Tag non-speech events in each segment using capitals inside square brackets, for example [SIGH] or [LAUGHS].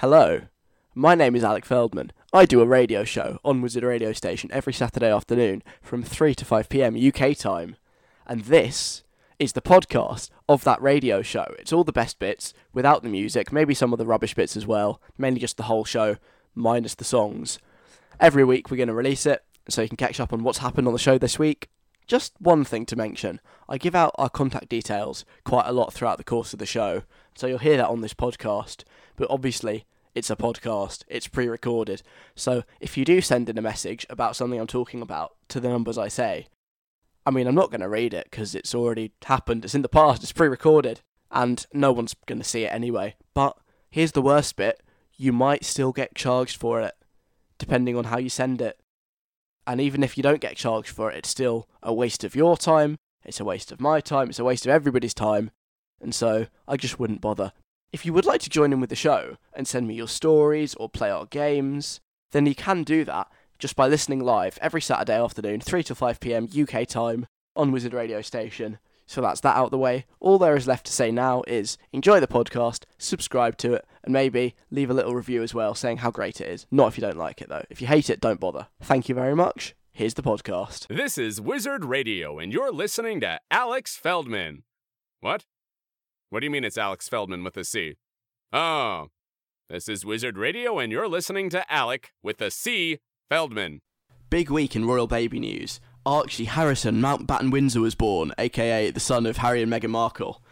Hello. My name is Alec Feldman. I do a radio show on Wizard Radio Station every Saturday afternoon from 3 to 5 pm UK time. And this is the podcast of that radio show. It's all the best bits without the music, maybe some of the rubbish bits as well, mainly just the whole show minus the songs. Every week we're going to release it so you can catch up on what's happened on the show this week. Just one thing to mention I give out our contact details quite a lot throughout the course of the show, so you'll hear that on this podcast. But obviously, it's a podcast, it's pre recorded. So if you do send in a message about something I'm talking about to the numbers I say, I mean, I'm not going to read it because it's already happened. It's in the past. It's pre-recorded, and no one's going to see it anyway. But here's the worst bit: you might still get charged for it, depending on how you send it. And even if you don't get charged for it, it's still a waste of your time. It's a waste of my time. It's a waste of everybody's time. And so I just wouldn't bother. If you would like to join in with the show and send me your stories or play our games, then you can do that just by listening live every Saturday afternoon, 3 to 5 pm UK time on Wizard Radio Station. So that's that out the way. All there is left to say now is enjoy the podcast, subscribe to it, and maybe leave a little review as well saying how great it is. Not if you don't like it though. If you hate it, don't bother. Thank you very much. Here's the podcast. This is Wizard Radio, and you're listening to Alex Feldman. What? What do you mean it's Alex Feldman with a C? Oh, this is Wizard Radio, and you're listening to Alec with a C Feldman. Big week in royal baby news. Archie Harrison Mountbatten Windsor was born, aka the son of Harry and Meghan Markle.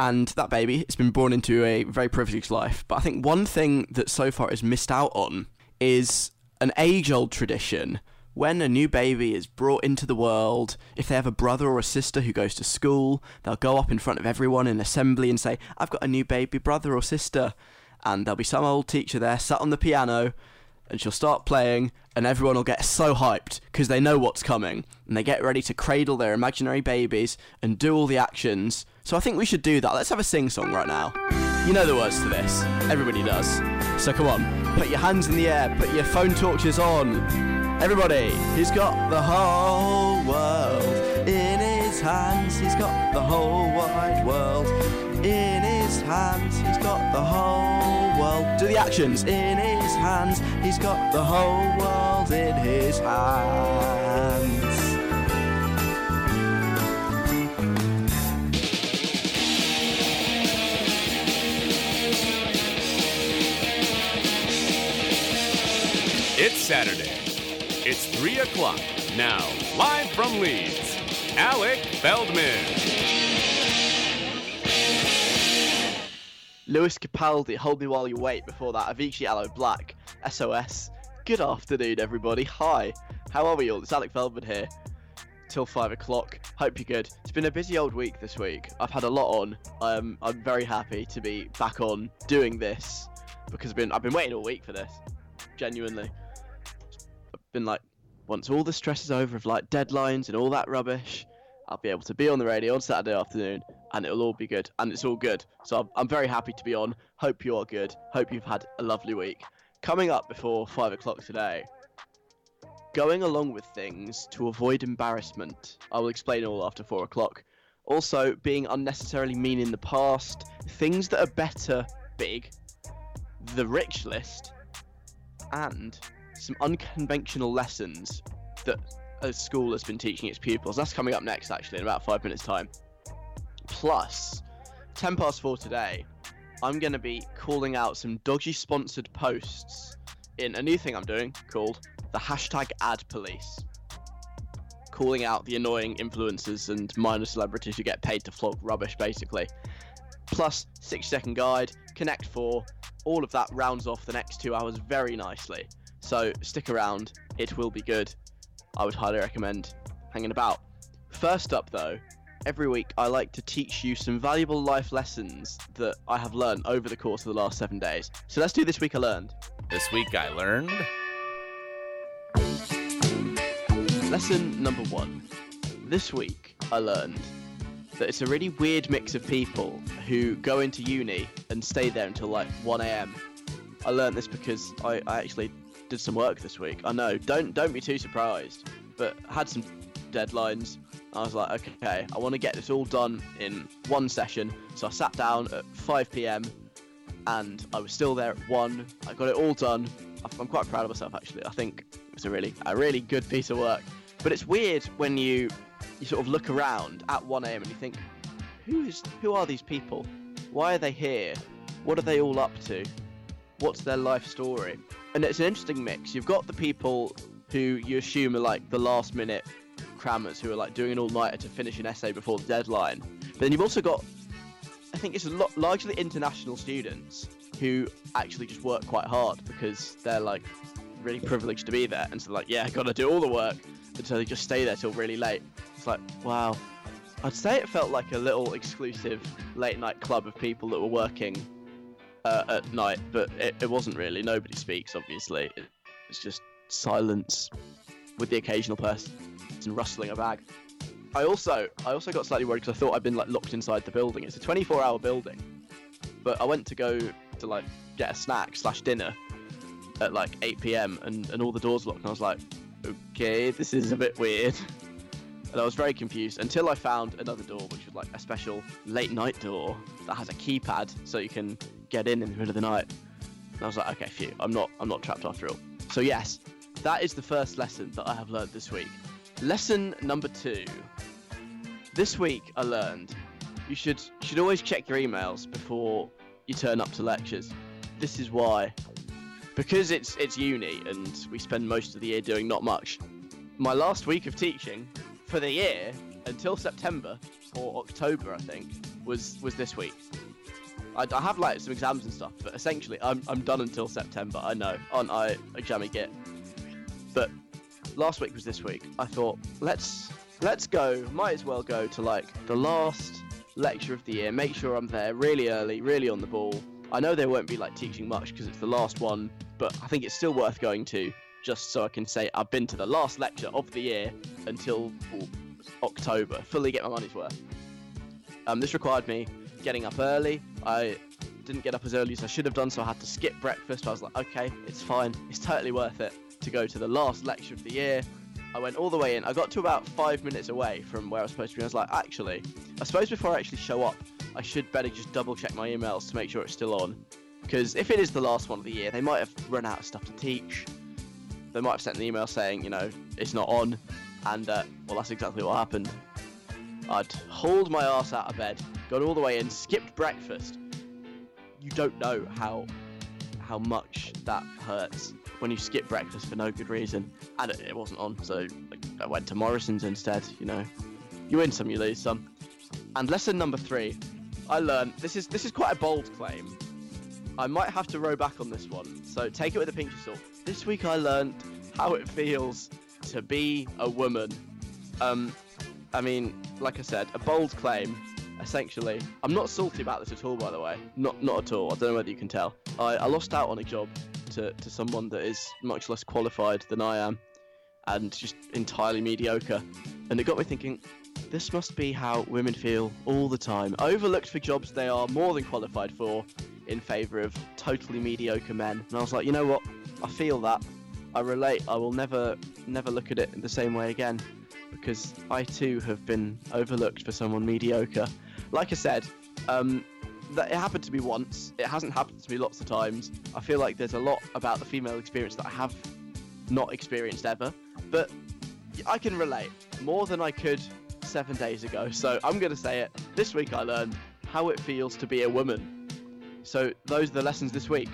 And that baby has been born into a very privileged life. But I think one thing that so far is missed out on is an age old tradition. When a new baby is brought into the world, if they have a brother or a sister who goes to school, they'll go up in front of everyone in assembly and say, I've got a new baby brother or sister. And there'll be some old teacher there sat on the piano and she'll start playing, and everyone will get so hyped because they know what's coming, and they get ready to cradle their imaginary babies and do all the actions. So I think we should do that. Let's have a sing song right now. You know the words to this, everybody does. So come on, put your hands in the air, put your phone torches on. Everybody, he's got the whole world in his hands, he's got the whole wide world in his hands, he's got the whole world. Do the actions in his hands, he's got the whole world in his hands. It's Saturday. It's 3 o'clock. Now, live from Leeds, Alec Feldman. Lewis Capaldi, Hold Me While You Wait, before that, Avicii Aloe Blacc, SOS. Good afternoon, everybody. Hi, how are we all? It's Alec Feldman here. Till five o'clock. Hope you're good. It's been a busy old week this week. I've had a lot on. Um, I'm very happy to be back on doing this because I've been I've been waiting all week for this. Genuinely, been like, once all the stress is over of like deadlines and all that rubbish, I'll be able to be on the radio on Saturday afternoon and it'll all be good. And it's all good. So I'm, I'm very happy to be on. Hope you are good. Hope you've had a lovely week. Coming up before five o'clock today, going along with things to avoid embarrassment. I will explain all after four o'clock. Also, being unnecessarily mean in the past, things that are better, big, the rich list, and some unconventional lessons that a school has been teaching its pupils. That's coming up next, actually, in about five minutes' time. Plus, 10 past 4 today, I'm going to be calling out some dodgy sponsored posts in a new thing I'm doing called the hashtag ad police. Calling out the annoying influencers and minor celebrities who get paid to flog rubbish, basically. Plus, 6 second guide, Connect 4, all of that rounds off the next two hours very nicely. So stick around, it will be good. I would highly recommend hanging about. First up, though, every week I like to teach you some valuable life lessons that I have learned over the course of the last seven days. So let's do This Week I Learned. This week I learned. Lesson number one. This week I learned that it's a really weird mix of people who go into uni and stay there until like 1am. I learned this because I, I actually did some work this week. I know, don't don't be too surprised, but had some deadlines. I was like, okay, I want to get this all done in one session. So I sat down at 5 p.m. and I was still there at one. I got it all done. I'm quite proud of myself actually. I think it was a really a really good piece of work. But it's weird when you you sort of look around at 1 a.m. and you think, who is who are these people? Why are they here? What are they all up to? What's their life story? And it's an interesting mix. You've got the people who you assume are like the last minute crammers who are like doing an all nighter to finish an essay before the deadline. But then you've also got, I think it's a lot largely international students who actually just work quite hard because they're like really privileged to be there, and so like, yeah, I gotta do all the work, and so they just stay there till really late. It's like, wow. I'd say it felt like a little exclusive late night club of people that were working uh, at night, but it, it wasn't really. Nobody speaks, obviously. It's just silence with the occasional person rustling a bag. I also I also got slightly worried because I thought I'd been like locked inside the building. It's a 24-hour building, but I went to go to like get a snack slash dinner at like 8 p.m. and and all the doors locked. And I was like, okay, this is a bit weird. [LAUGHS] And I was very confused until I found another door, which was like a special late night door that has a keypad, so you can get in in the middle of the night. And I was like, okay, phew, I'm not I'm not trapped after all. So yes, that is the first lesson that I have learned this week. Lesson number two. This week I learned you should should always check your emails before you turn up to lectures. This is why. Because it's it's uni and we spend most of the year doing not much. My last week of teaching for the year until September or October, I think, was was this week. I, I have like some exams and stuff, but essentially I'm I'm done until September. I know, aren't I jammy git? But last week was this week. I thought let's let's go. Might as well go to like the last lecture of the year. Make sure I'm there really early, really on the ball. I know they won't be like teaching much because it's the last one, but I think it's still worth going to just so I can say I've been to the last lecture of the year until October, fully get my money's worth. Um, this required me getting up early. I didn't get up as early as I should have done, so I had to skip breakfast. I was like, okay, it's fine, it's totally worth it to go to the last lecture of the year. I went all the way in. I got to about five minutes away from where I was supposed to be. I was like, actually, I suppose before I actually show up, I should better just double check my emails to make sure it's still on. Because if it is the last one of the year, they might have run out of stuff to teach. They might have sent an email saying, you know, it's not on. And, uh, well, that's exactly what happened. I'd hauled my ass out of bed, got all the way in, skipped breakfast. You don't know how how much that hurts when you skip breakfast for no good reason. And it, wasn't on, so I went to Morrison's instead. You know, you win some, you lose some. And lesson number three, I learned this is this is quite a bold claim. I might have to row back on this one, so take it with a pinch of salt. This week I learned how it feels to be a woman. Um, I mean, like I said, a bold claim. Essentially, I'm not salty about this at all. By the way, not not at all. I don't know whether you can tell. I, I lost out on a job to, to someone that is much less qualified than I am and just entirely mediocre. And it got me thinking, this must be how women feel all the time. Overlooked for jobs they are more than qualified for in favour of totally mediocre men. And I was like, you know what? I feel that. I relate. I will never, never look at it in the same way again because I too have been overlooked for someone mediocre. Like I said, um, that it happened to me once. It hasn't happened to me lots of times. I feel like there's a lot about the female experience that I have not experienced ever, but I can relate more than I could seven days ago. So I'm going to say it. This week I learned how it feels to be a woman. So those are the lessons this week.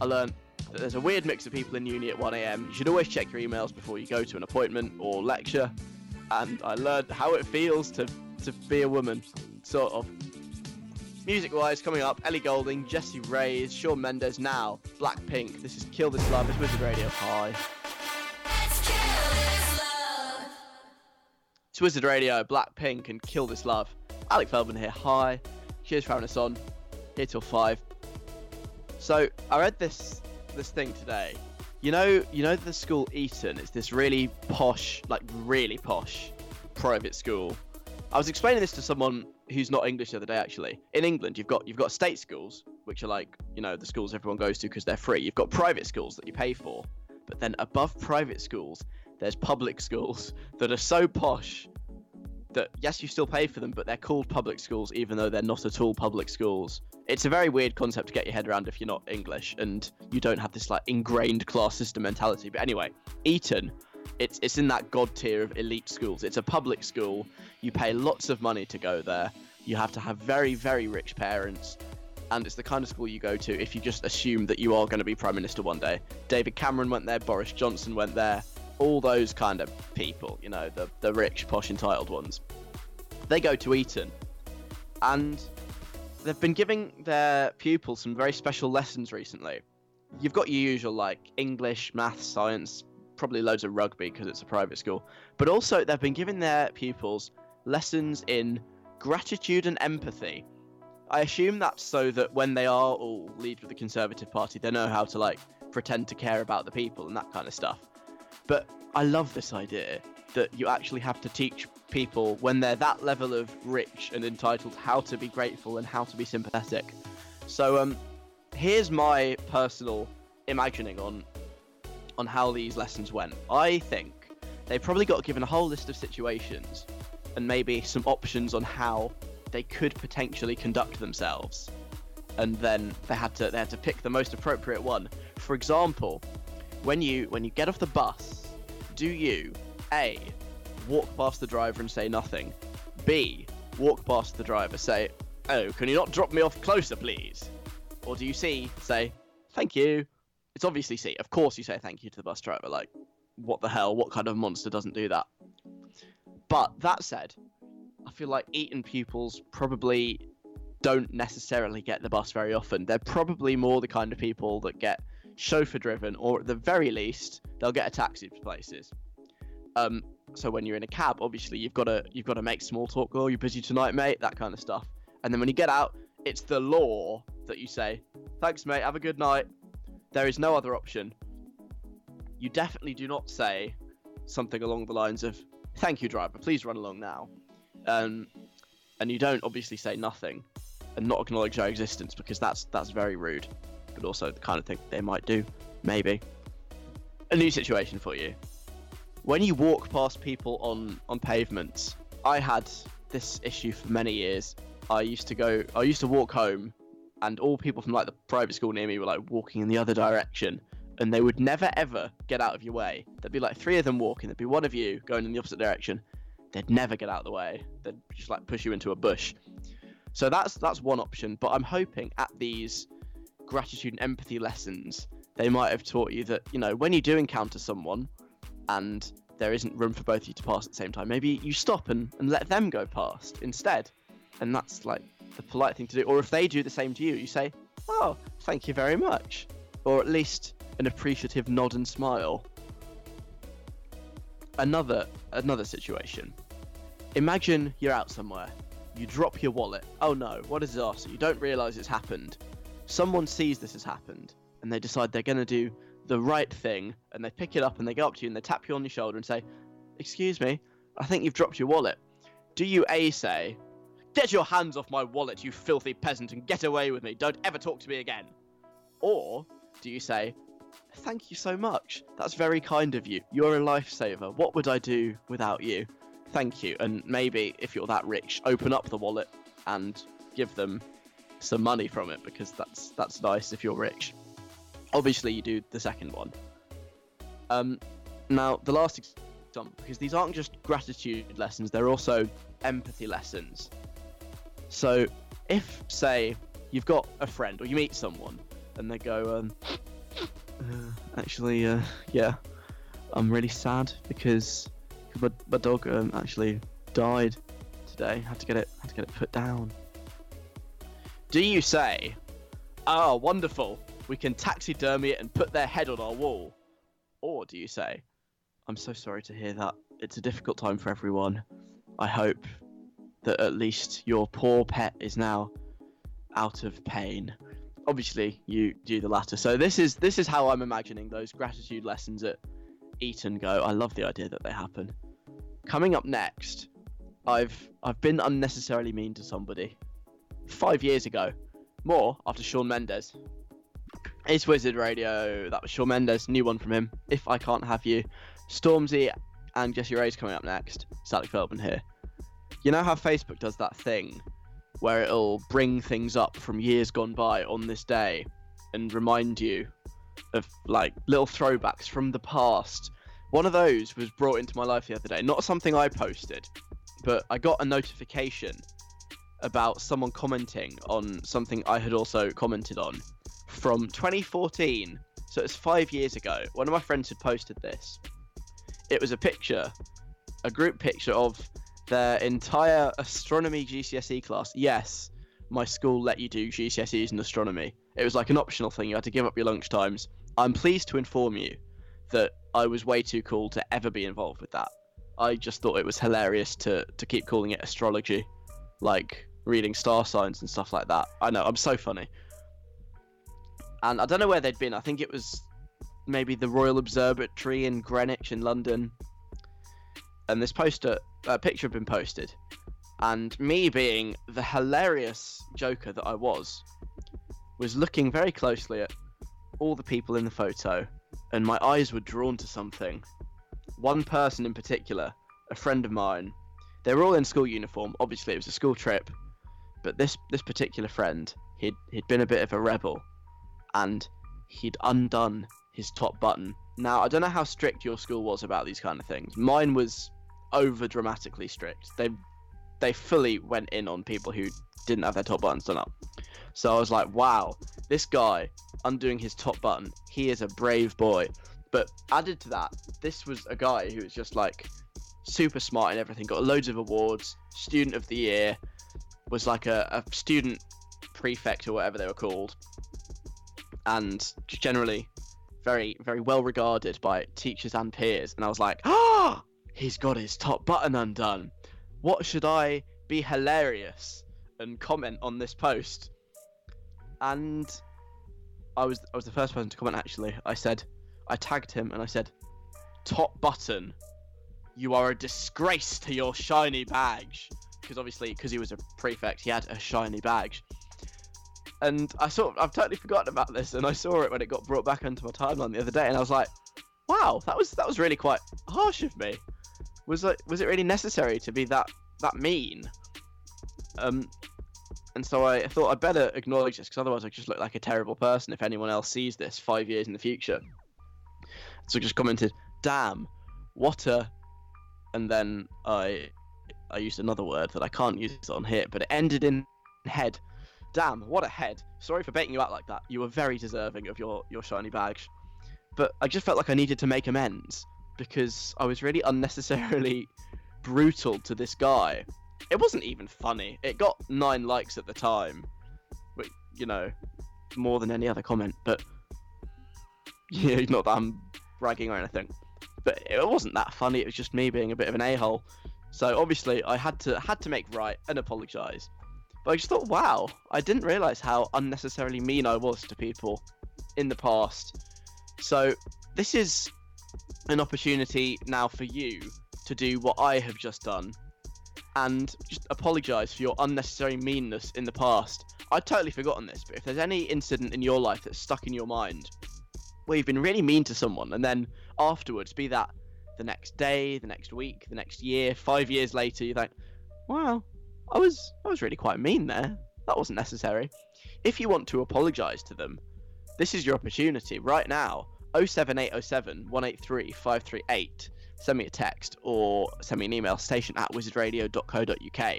I learned that there's a weird mix of people in uni at 1am. You should always check your emails before you go to an appointment or lecture. And I learned how it feels to, to be a woman, sort of. Music wise, coming up, Ellie Goulding, Jessie Reyez, Shawn Mendes now, Blackpink. This is Kill This Love, it's Wizard Radio. Hi. It's Wizard Radio, Blackpink, and Kill This Love. Alec Feldman here. Hi. Cheers for having us on. Here till five. So I read this this thing today. You know, you know the school Eton. It's this really posh, like really posh, private school. I was explaining this to someone who's not English the other day. Actually, in England, you've got you've got state schools, which are like you know the schools everyone goes to because they're free. You've got private schools that you pay for, but then above private schools, there's public [LAUGHS] schools that are so posh that yes, you still pay for them, but they're called public schools even though they're not at all public schools. It's a very weird concept to get your head around if you're not English and you don't have this like ingrained class system mentality. But anyway, Eton, it's it's in that god tier of elite schools. It's a public school. You pay lots of money to go there. You have to have very very rich parents. And it's the kind of school you go to if you just assume that you are going to be prime minister one day. David Cameron went there, Boris Johnson went there, all those kind of people, you know, the, the rich, posh, entitled ones, they go to Eton. And they've been giving their pupils some very special lessons recently. You've got your usual, like, English, maths, science, probably loads of rugby because it's a private school. But also, they've been giving their pupils lessons in gratitude and empathy. I assume that's so that when they are all lead with the Conservative Party, they know how to, like, pretend to care about the people and that kind of stuff. But I love this idea that you actually have to teach people when they're that level of rich and entitled how to be grateful and how to be sympathetic. So um, here's my personal imagining on on how these lessons went. I think they probably got given a whole list of situations and maybe some options on how they could potentially conduct themselves. And then they had to they had to pick the most appropriate one. For example, when you when you get off the bus, do you A walk past the driver and say nothing? B walk past the driver, say, "Oh, can you not drop me off closer, please?" Or do you C say, "Thank you"? It's obviously C. Of course you say thank you to the bus driver. Like, what the hell? What kind of monster doesn't do that? But that said, I feel like Eton pupils probably don't necessarily get the bus very often. They're probably more the kind of people that get chauffeur driven, or at the very least, they'll get a taxi to places. Um, so when you're in a cab, obviously you've got to you've got to make small talk. Oh, you're busy tonight, mate. That kind of stuff. And then when you get out, it's the law that you say, "Thanks, mate. Have a good night." There is no other option. You definitely do not say something along the lines of, "Thank you, driver. Please run along now." Um, and you don't obviously say nothing and not acknowledge their existence because that's that's very rude but also the kind of thing they might do. Maybe. A new situation for you. When you walk past people on, on pavements, I had this issue for many years. I used to go, I used to walk home, and all people from like the private school near me were like walking in the other direction, and they would never ever get out of your way. There'd be like three of them walking, there'd be one of you going in the opposite direction. They'd never get out of the way. They'd just like push you into a bush. So that's that's one option. But I'm hoping at these gratitude and empathy lessons, they might have taught you that, you know, when you do encounter someone and there isn't room for both of you to pass at the same time, maybe you stop and, and let them go past instead. And that's like the polite thing to do. Or if they do the same to you, you say, Oh, thank you very much. Or at least an appreciative nod and smile. Another another situation. Imagine you're out somewhere. You drop your wallet. Oh no, what a disaster. You don't realise it's happened someone sees this has happened and they decide they're going to do the right thing and they pick it up and they go up to you and they tap you on your shoulder and say, Excuse me, I think you've dropped your wallet. Do you A say, Get your hands off my wallet, you filthy peasant, and get away with me. Don't ever talk to me again. Or do you say, Thank you so much. That's very kind of you. You're a lifesaver. What would I do without you? Thank you. And maybe if you're that rich, open up the wallet and give them some money from it because that's that's nice if you're rich. Obviously, you do the second one. Um, now the last example, because these aren't just gratitude lessons; they're also empathy lessons. So, if say you've got a friend or you meet someone and they go, um, uh, actually, uh, yeah, I'm really sad because my, my dog um, actually died today. Had to get it, had to get it put down. Do you say, "Oh, wonderful, we can taxidermy it and put their head on our wall," or do you say, "I'm so sorry to hear that. It's a difficult time for everyone. I hope that at least your poor pet is now out of pain." Obviously, you do the latter. So this is this is how I'm imagining those gratitude lessons at Eton go. I love the idea that they happen. Coming up next, I've I've been unnecessarily mean to somebody. Five years ago, more after Shawn Mendes. It's Wizard Radio. That was Shawn Mendes. New one from him. If I can't have you, Stormzy and Jessie Reyez coming up next. Sally Feldman here. You know how Facebook does that thing where it'll bring things up from years gone by on this day and remind you of like little throwbacks from the past. One of those was brought into my life the other day. Not something I posted, but I got a notification about someone commenting on something I had also commented on from 2014. So it's five years ago. One of my friends had posted this. It was a picture, a group picture of their entire astronomy GCSE class. Yes, my school let you do GCSEs in astronomy. It was like an optional thing. You had to give up your lunch times. I'm pleased to inform you that I was way too cool to ever be involved with that. I just thought it was hilarious to to keep calling it astrology, like reading star signs and stuff like that. I know I'm so funny. And I don't know where they'd been. I think it was maybe the Royal Observatory in Greenwich in London. And this poster, uh, picture had been posted, and me being the hilarious joker that I was, was looking very closely at all the people in the photo, and my eyes were drawn to something. One person in particular, a friend of mine, they were all in school uniform. Obviously, it was a school trip, but this this particular friend, he'd he'd been a bit of a rebel, and he'd undone his top button. Now, I don't know how strict your school was about these kind of things. Mine was over dramatically strict. They they fully went in on people who didn't have their top buttons done up. So I was like, wow, this guy undoing his top button, he is a brave boy. But added to that, this was a guy who was just like super smart and everything, got loads of awards, student of the year, was like a, a student prefect or whatever they were called, and generally very, very well regarded by teachers and peers. And I was like, ah, he's got his top button undone. What should I be hilarious and comment on this post? And I was I was the first person to comment actually. I said I tagged him and I said, "Top button, you are a disgrace to your shiny badge." Because obviously, because he was a prefect, he had a shiny badge. And I sort of, I've totally forgotten about this, and I saw it when it got brought back onto my timeline the other day, and I was like, "Wow, that was that was really quite harsh of me." Was like, was it really necessary to be that that mean? Um, and so I thought I'd better acknowledge this because otherwise I just look like a terrible person if anyone else sees this five years in the future. So I just commented, "Damn, what a," and then I I used another word that I can't use on here, but it ended in head. Damn, what a head! Sorry for baiting you out like that. You were very deserving of your your shiny badge, but I just felt like I needed to make amends because I was really unnecessarily [LAUGHS] brutal to this guy. It wasn't even funny. It got nine likes at the time, but you know, more than any other comment. But [LAUGHS] yeah, not that I'm bragging or anything, but it wasn't that funny. It was just me being a bit of an a-hole. So obviously, I had to had to make right and apologise. But I just thought, wow, I didn't realise how unnecessarily mean I was to people in the past. So this is an opportunity now for you to do what I have just done and just apologise for your unnecessary meanness in the past. I'd totally forgotten this, but if there's any incident in your life that's stuck in your mind where you've been really mean to someone and then afterwards, be that the next day, the next week, the next year, five years later, you think, wow, I was I was really quite mean there. That wasn't necessary. If you want to apologise to them, this is your opportunity right now. 07807 183 538 send me a text or send me an email, station at wizardradio.co.uk.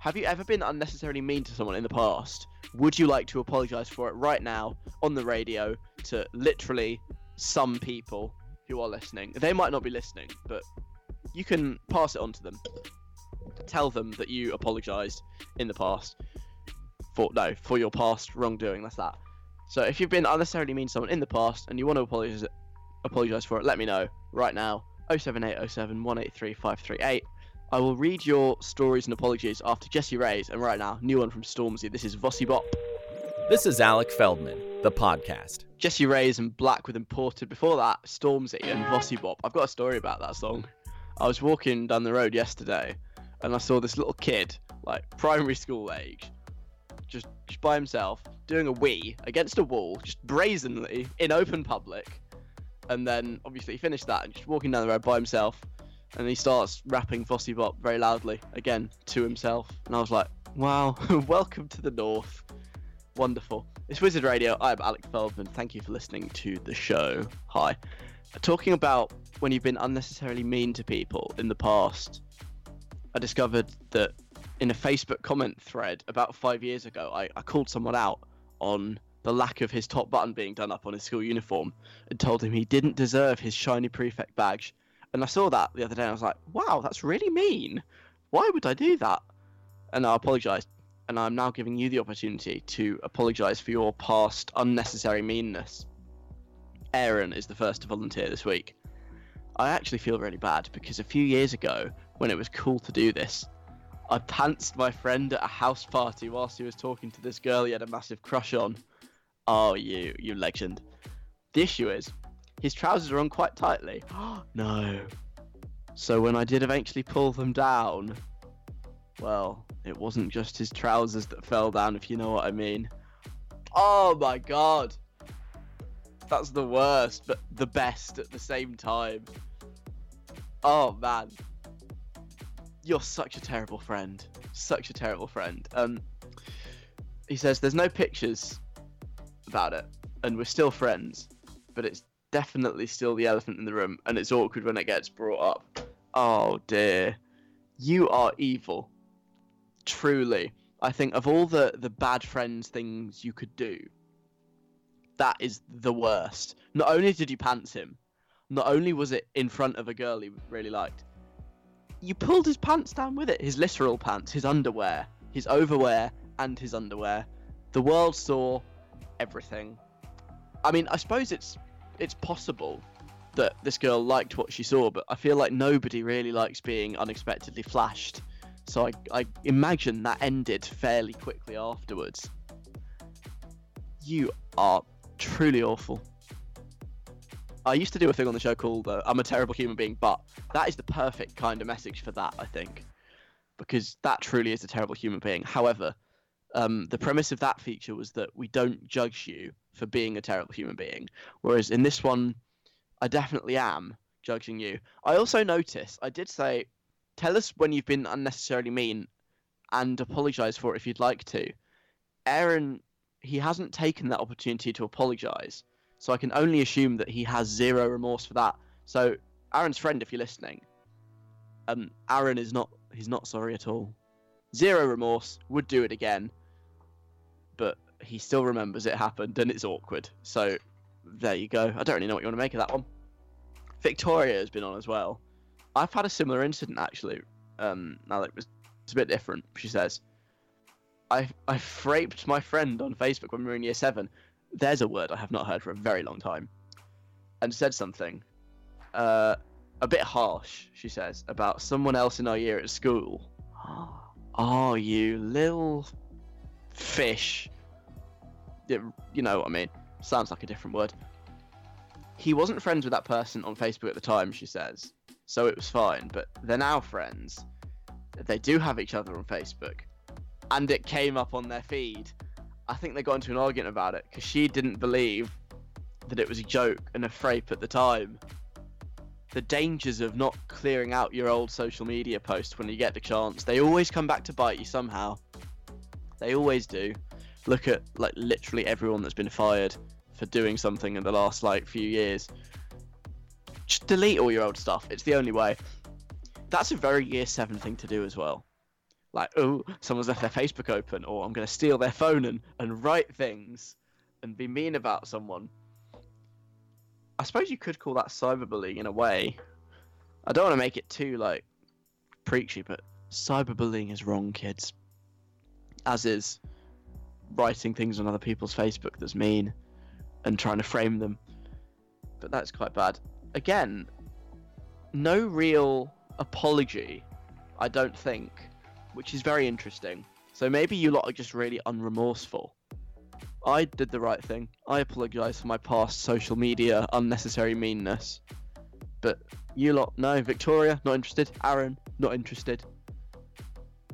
Have you ever been unnecessarily mean to someone in the past? Would you like to apologise for it right now on the radio to literally some people who are listening? They might not be listening, but you can pass it on to them. Tell them that you apologised in the past for no for your past wrongdoing. That's that. So if you've been unnecessarily mean to someone in the past and you want to apologise apologise for it, let me know right now. 07807 183 538. I will read your stories and apologies after Jessie Reyez, and right now, new one from Stormzy. This is Vossi Bop. This is Alec Feldman, the podcast. Jessie Reyez and 6LACK with Imported. Before that, Stormzy and Vossi Bop. I've got a story about that song. I was walking down the road yesterday, and I saw this little kid, like primary school age, just, just by himself, doing a wee against a wall, just brazenly in open public. And then obviously he finished that and just walking down the road by himself and he starts rapping Vossi Bop very loudly again to himself. And I was like, wow, [LAUGHS] welcome to the North. Wonderful. It's Wizard Radio. I'm Alec Feldman. Thank you for listening to the show. Hi. Talking about when you've been unnecessarily mean to people in the past, I discovered that in a Facebook comment thread about five years ago, I, I called someone out on the lack of his top button being done up on his school uniform and told him he didn't deserve his shiny prefect badge and I saw that the other day and I was like, wow, that's really mean. Why would I do that? And I apologised. And I'm now giving you the opportunity to apologise for your past unnecessary meanness. Aaron is the first to volunteer this week. I actually feel really bad because a few years ago, when it was cool to do this, I pantsed my friend at a house party whilst he was talking to this girl he had a massive crush on. Oh, you, you legend. The issue is, his trousers are on quite tightly. [GASPS] no. So when I did eventually pull them down, well, it wasn't just his trousers that fell down, if you know what I mean. Oh my god. That's the worst, but the best at the same time. Oh man. You're such a terrible friend. Such a terrible friend. Um he says there's no pictures about it and we're still friends, but it's definitely still the elephant in the room, and it's awkward when it gets brought up. Oh dear, you are evil. Truly, I think of all the the bad friends things you could do, that is the worst. Not only did you pants him, not only was it in front of a girl he really liked, you pulled his pants down with it. His literal pants, his underwear, his overwear, and his underwear. The world saw everything. I mean, I suppose it's it's possible that this girl liked what she saw, but I feel like nobody really likes being unexpectedly flashed. So I, I imagine that ended fairly quickly afterwards. You are truly awful. I used to do a thing on the show called uh, I'm a terrible human being, but that is the perfect kind of message for that, I think. Because that truly is a terrible human being. However, um, the premise of that feature was that we don't judge you for being a terrible human being. Whereas in this one, I definitely am judging you. I also noticed, I did say, tell us when you've been unnecessarily mean and apologize for it if you'd like to. Aaron, he hasn't taken that opportunity to apologize. So I can only assume that he has zero remorse for that. So, Aaron's friend, if you're listening, um, Aaron is not, he's not sorry at all. Zero remorse, would do it again. But he still remembers it happened and it's awkward. So there you go. I don't really know what you want to make of that one. Victoria has been on as well. I've had a similar incident actually. Um, now that was it's a bit different. She says, "I I fraped my friend on Facebook when we were in year seven. There's a word I have not heard for a very long time, and said something, uh, a bit harsh. She says about someone else in our year at school. [GASPS] Oh, you little fish it, you know what I mean. Sounds like a different word. He wasn't friends with that person on Facebook at the time, she says, so it was fine. But they're now friends. They do have each other on Facebook, and it came up on their feed. I think they got into an argument about it because she didn't believe that it was a joke and a frape at the time. The dangers of not clearing out your old social media posts when you get the chance, they always come back to bite you somehow. They always do look at like literally everyone that's been fired for doing something in the last like few years. Just delete all your old stuff. It's the only way. That's a very year seven thing to do as well. like, oh, someone's left their Facebook open, or I'm going to steal their phone and, and write things and be mean about someone. I suppose you could call that cyberbullying in a way. I don't want to make it too like preachy, but cyberbullying is wrong, kids. As is writing things on other people's Facebook that's mean and trying to frame them. But that's quite bad. Again, no real apology, I don't think, which is very interesting. So maybe you lot are just really unremorseful. I did the right thing. I apologise for my past social media unnecessary meanness. But you lot, no. Victoria, not interested. Aaron, not interested.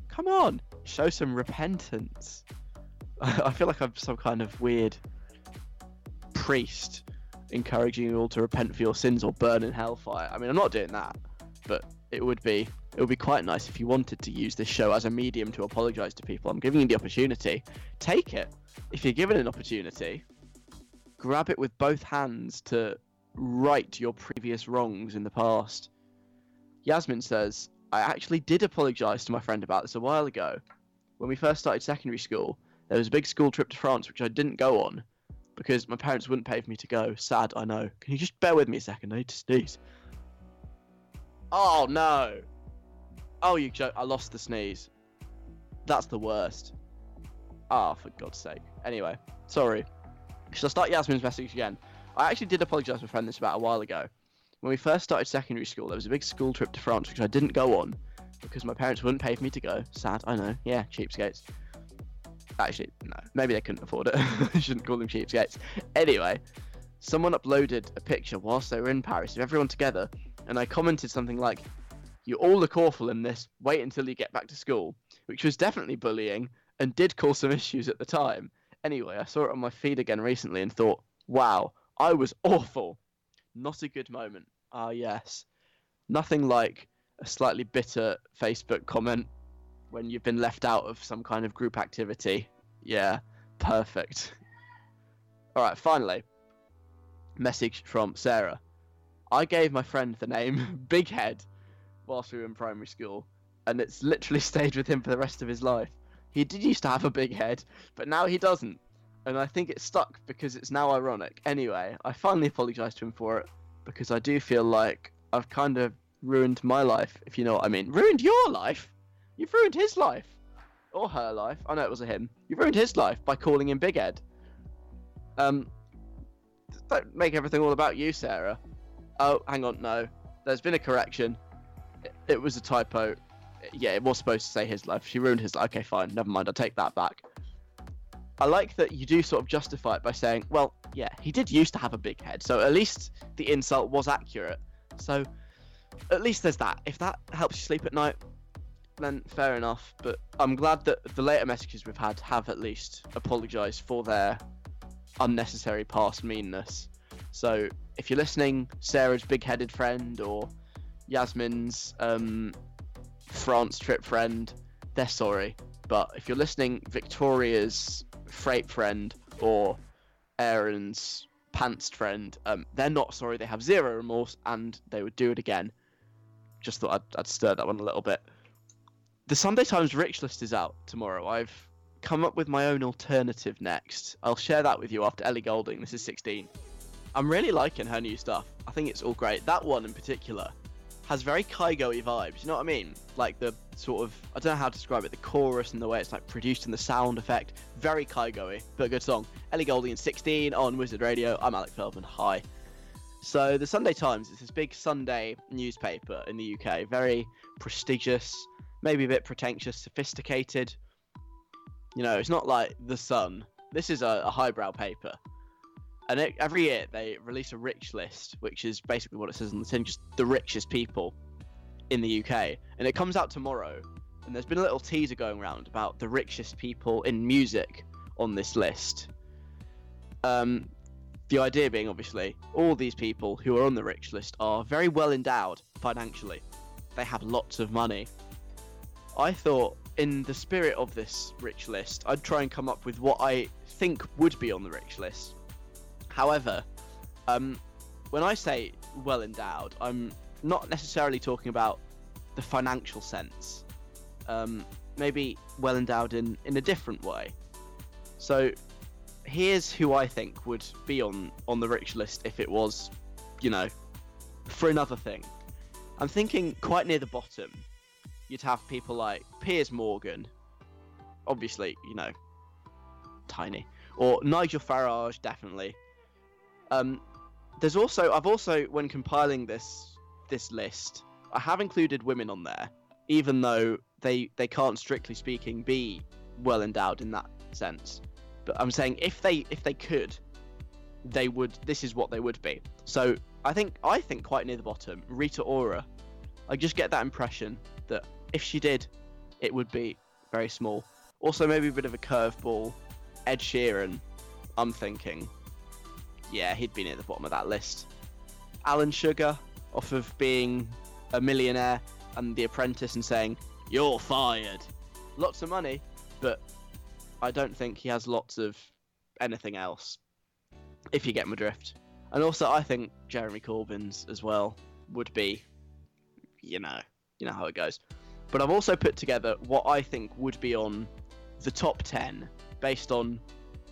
Come on, show some repentance. [LAUGHS] I feel like I'm some kind of weird priest encouraging you all to repent for your sins or burn in hellfire. I mean, I'm not doing that, but it would be it would be quite nice if you wanted to use this show as a medium to apologize to people. I'm giving you the opportunity. Take it. If you're given an opportunity, grab it with both hands to right your previous wrongs in the past. Yasmin says, I actually did apologize to my friend about this a while ago. When we first started secondary school, there was a big school trip to France which I didn't go on because my parents wouldn't pay for me to go. Sad, I know. Can you just bear with me a second? I need to sneeze. Oh no! Oh, you joke. I lost the sneeze. That's the worst. Ah, oh, for God's sake. Anyway, sorry. Should I start Yasmin's message again? I actually did apologise to my friend this about a while ago. When we first started secondary school, there was a big school trip to France which I didn't go on because my parents wouldn't pay for me to go. Sad, I know. Yeah, cheapskates. Actually, no. Maybe they couldn't afford it. [LAUGHS] Shouldn't call them cheapskates. Anyway, someone uploaded a picture whilst they were in Paris of everyone together, and I commented something like, You all look awful in this. Wait until you get back to school. Which was definitely bullying and did cause some [LAUGHS] issues at the time. Anyway, I saw it on my feed again recently and thought, Wow, I was awful. Not a good moment. Ah, yes. Nothing like a slightly bitter Facebook comment when you've been left out of some kind of group activity. Yeah, perfect. All right, finally, message from Sarah. I gave my friend the name [LAUGHS] Big Head whilst we were in primary school, and it's literally [LAUGHS] stayed with him for the rest of his life. He did used to have a big head, but now he doesn't. And I think it's stuck because it's now ironic. Anyway, I finally apologised to him for it because I do feel like I've kind of ruined my life, if you know what I mean. Ruined your life? You've ruined his life. Or her life. I know it was a him. You've ruined his life by calling him Big Ed. Um, don't make everything all about you, Sarah. Oh, hang on, no. There's been a correction. It, it was a typo. Yeah, it was supposed to say his life. She ruined his life. Okay, fine. Never mind. I'll take that back. I like that you do sort of justify it by saying, well, yeah, he did used to have a big head, so at least the insult was accurate. So at least there's that. If that helps you sleep at night, then fair enough. But I'm glad that the later messages we've had have at least apologised for their unnecessary past meanness. So if you're listening, Sarah's big-headed friend or Yasmin's um, France trip friend, they're sorry. But if you're listening, Victoria's freight friend or Aaron's pantsed friend, um, they're not sorry. They have zero remorse and they would do it again. Just thought I'd, I'd stir that one a little bit. The Sunday Times Rich list is out tomorrow. I've come up with my own alternative next. I'll share that with you after Ellie Goulding. This is 16. I'm really liking her new stuff. I think it's all great. That one in particular has very Kygo vibes. You know what I mean? Like the sort of I don't know how to describe it. The chorus and the way it's like produced and the sound effect. Very y, but a good song. Ellie Goulding in 16 on Wizard Radio. I'm Alec Feldman. Hi. So the Sunday Times is this big Sunday newspaper in the UK. Very prestigious, maybe a bit pretentious, sophisticated. You know, it's not like the Sun. This is a, a highbrow paper and it, every year they release a rich list, which is basically what it says on the tin, just the richest people in the UK. And it comes out tomorrow. And there's been a little teaser going around about the richest people in music on this list. Um, the idea being, obviously, all these people who are on the rich list are very well endowed financially. They have lots of money. I thought, in the spirit of this rich list, I'd try and come up with what I think would be on the rich list However, um, when I say well endowed, I'm not necessarily talking about the financial sense. Um, maybe well endowed in, in a different way. So here's who I think would be on, on the rich list if it was, you know, for another thing. I'm thinking quite near the bottom, you'd have people like Piers Morgan, obviously, you know, tiny, or Nigel Farage, definitely. Um, there's also I've also when compiling this this list, I have included women on there, even though they they can't strictly speaking be well endowed in that sense. But I'm saying if they if they could, they would. This is what they would be. So I think I think quite near the bottom, Rita Ora. I just get that impression that if she did, it would be very small. Also, maybe a bit of a curveball. Ed Sheeran. I'm thinking, yeah, he'd be near the bottom of that list. Alan Sugar, off of being a millionaire and The Apprentice and saying, You're fired. Lots of money, but I don't think he has lots of anything else, if you get my drift. And also, I think Jeremy Corbyn's as well would be, you know, you know how it goes. But I've also put together what I think would be on the top 10 based on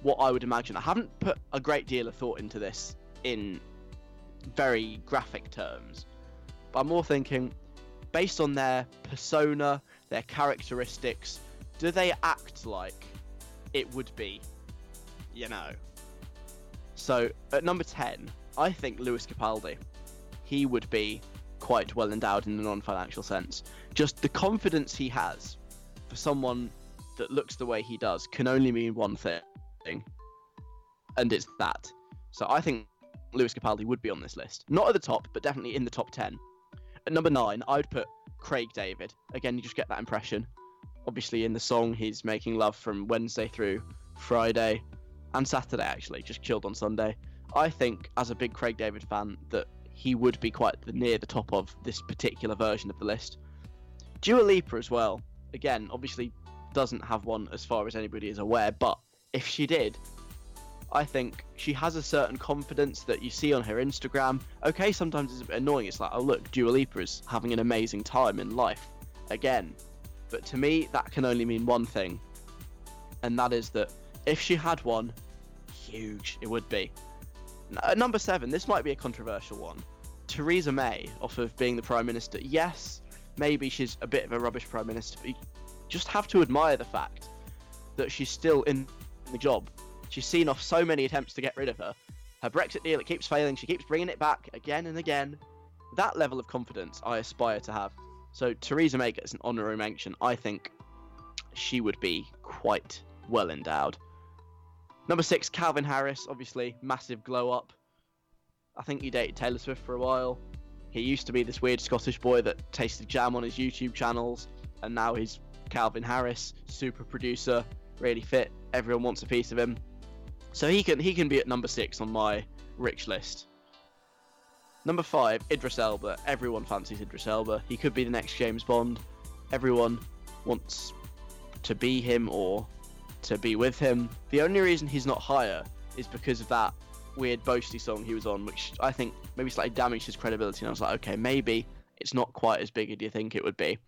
what I would imagine. I haven't put a great deal of thought into this in very graphic terms, but I'm more thinking based on their persona, their characteristics, do they act like it would be, you know? So at number 10, I think Lewis Capaldi. He would be quite well endowed in the non financial sense. Just the confidence he has for someone that looks the way he does can only mean one thing, and it's that. So I think Lewis Capaldi would be on this list. Not at the top, but definitely in the top 10. At number 9, I would put Craig David. Again, you just get that impression. Obviously, in the song, he's making love from Wednesday through Friday and Saturday, actually, just chilled on Sunday. I think, as a big Craig David fan, that he would be quite near the top of this particular version of the list. Dua Lipa as well. Again, obviously doesn't have one as far as anybody is aware, but if she did, I think she has a certain confidence that you see on her Instagram. Okay, sometimes it's a bit annoying. It's like, oh look, Dua Lipa is having an amazing time in life again. But to me, that can only mean one thing, and that is that if she had one, huge it would be. N- number seven, this might be a controversial one. Theresa May, off of being the Prime Minister. Yes, maybe she's a bit of a rubbish Prime Minister, but you just have to admire the fact that she's still in the job. She's seen off so many attempts to get rid of her. Her Brexit deal, it keeps failing. She keeps bringing it back again and again. That level of confidence I aspire to have. So Theresa May gets an honorary mention. I think she would be quite well endowed. Number six, Calvin Harris, obviously massive glow up. I think he dated Taylor Swift for a while. He used to be this weird Scottish boy that tasted jam on his YouTube channels, and now he's Calvin Harris, super producer, really fit. Everyone wants a piece of him. So he can he can be at number six on my rich list. Number five, Idris Elba. Everyone fancies Idris Elba. He could be the next James Bond. Everyone wants to be him or to be with him. The only reason he's not higher is because of that weird boasty song he was on, which I think maybe slightly damaged his credibility. And I was like, okay, maybe it's not quite as big as you think it would be.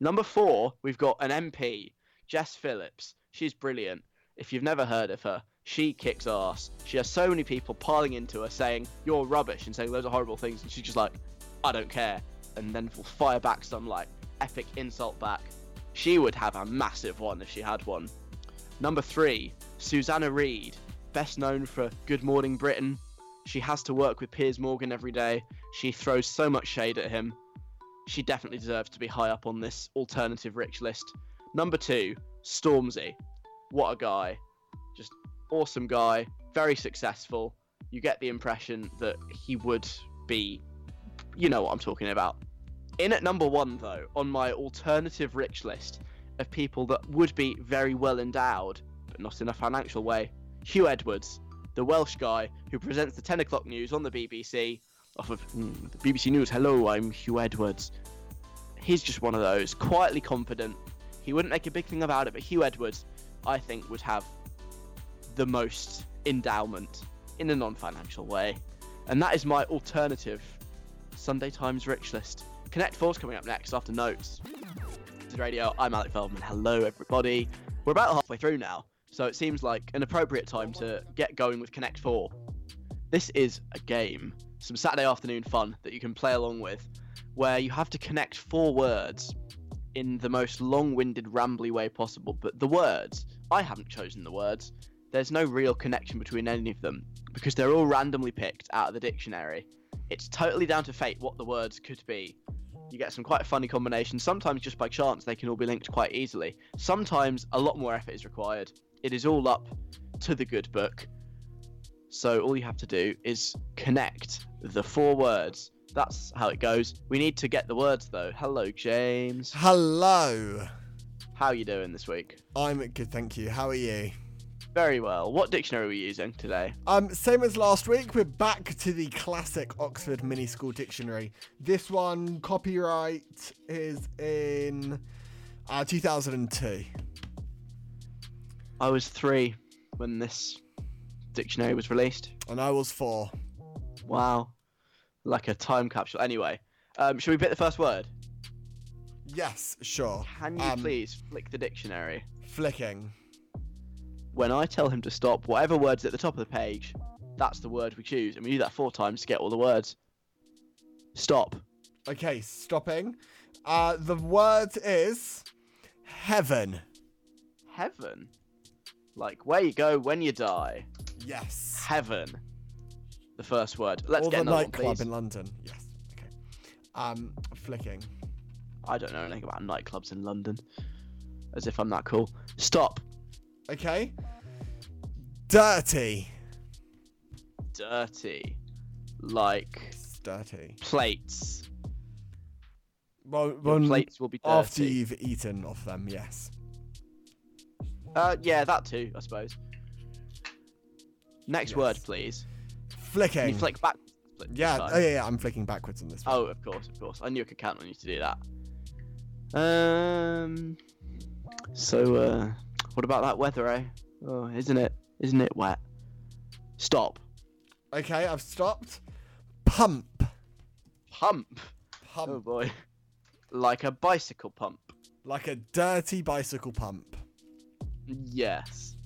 Number four, we've got an MP, Jess Phillips. She's brilliant. If you've never heard of her, she kicks ass. She has so many people piling into her saying, You're rubbish, and saying loads of horrible things, and she's just like, I don't care. And then will fire back some like epic insult back. She would have a massive one if she had one. Number three, Susanna Reid, best known for Good Morning Britain. She has to work with Piers Morgan every day. She throws so much shade at him. She definitely deserves to be high up on this alternative rich list. Number two, Stormzy. What a guy. Just awesome guy, very successful. You get the impression that he would be, you know what I'm talking about. In at number one, though, on my alternative rich list of people that would be very well endowed, but not in a financial way, Huw Edwards, the Welsh guy who presents the 10 o'clock news on the BBC, off of mm, the BBC News. Hello, I'm Huw Edwards. He's just one of those, quietly confident. He wouldn't make a big thing about it, but Huw Edwards, I think, would have the most endowment in a non financial way. And that is my alternative Sunday Times rich list. Connect 4's coming up next after notes. Radio. I'm Alec Feldman. Hello, everybody. We're about halfway through now, so it seems like an appropriate time to get going with Connect 4. This is a game, some Saturday afternoon fun that you can play along with, where you have to connect four words in the most long winded, rambly way possible. But the words, I haven't chosen the words. There's no real connection between any of them because they're all randomly picked out of the dictionary. It's totally down to fate what the words could be. You get some quite funny combinations. Sometimes, just by chance, they can all be linked quite easily. Sometimes, a lot more effort is required. It is all up to the good book. So, all you have to do is connect the four words. That's how it goes. We need to get the words, though. Hello, James. Hello. How are you doing this week? I'm good, thank you. How are you? Very well. What dictionary are we using today? Um, same as last week, we're back to the classic Oxford Mini School Dictionary. This one, copyright is in uh, 2002. I was three when this dictionary was released. And I was four. Wow. Like a time capsule. Anyway, um, should we pick the first word? Yes, sure. Can you Um, please flick the dictionary? Flicking. When I tell him to stop, whatever word's at the top of the page, that's the word we choose. And we do that four times to get all the words. Stop. Okay, stopping. Uh, the word is heaven. Heaven. Like where you go when you die. Yes. Heaven. The first word. Let's or get the another one, nightclub please. in London. Yes. Okay. Um, flicking. I don't know anything about nightclubs in London. As if I'm that cool. Stop. Okay. Dirty. Dirty. Like It's dirty. plates. Well, plates will be dirty. after you've eaten off them, yes. Uh, yeah, that too, I suppose. Next Yes. word, please. Can Flicking. you flick back? flick yeah, oh yeah, yeah, I'm flicking backwards on this one. Oh, of course, of course. I knew I could count on you to do that. Um. So, uh, what about that weather, eh? Oh, isn't it? Isn't it wet? Stop. Okay, I've stopped. Pump. Pump. Pump. Oh boy. Like a bicycle pump. Like a dirty bicycle pump. Yes.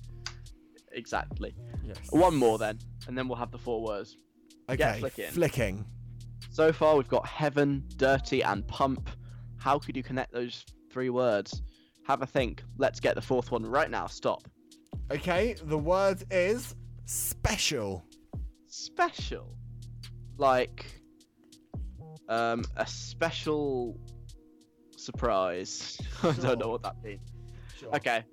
Exactly. Yes. One more then, and then we'll have the four words. Okay, flicking. flicking. So far, we've got heaven, dirty, and pump. How could you connect those three words? Have a think. Let's get the fourth one right now. Stop. Okay, the word is special. Special. Like, um, a special surprise. [LAUGHS] I don't know what that means. Okay.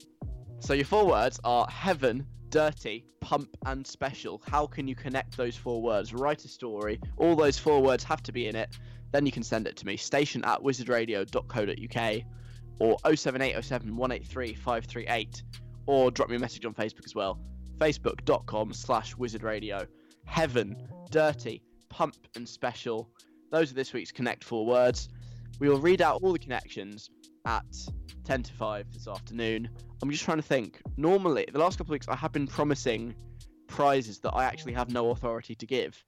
So your four words are heaven, dirty, pump, and special. How can you connect those four words? Write a story. All those four words have to be in it. Then you can send it to me. Station at wizardradio.co.uk or 07807 183 538 or drop me a message on Facebook as well. Facebook.com slash wizardradio. Heaven, dirty, pump, and special. Those are this week's Connect Four words. We will read out all the connections at 10 to 5 this afternoon. I'm just trying to think. Normally, the last couple of weeks, I have been promising prizes that I actually have no authority to give.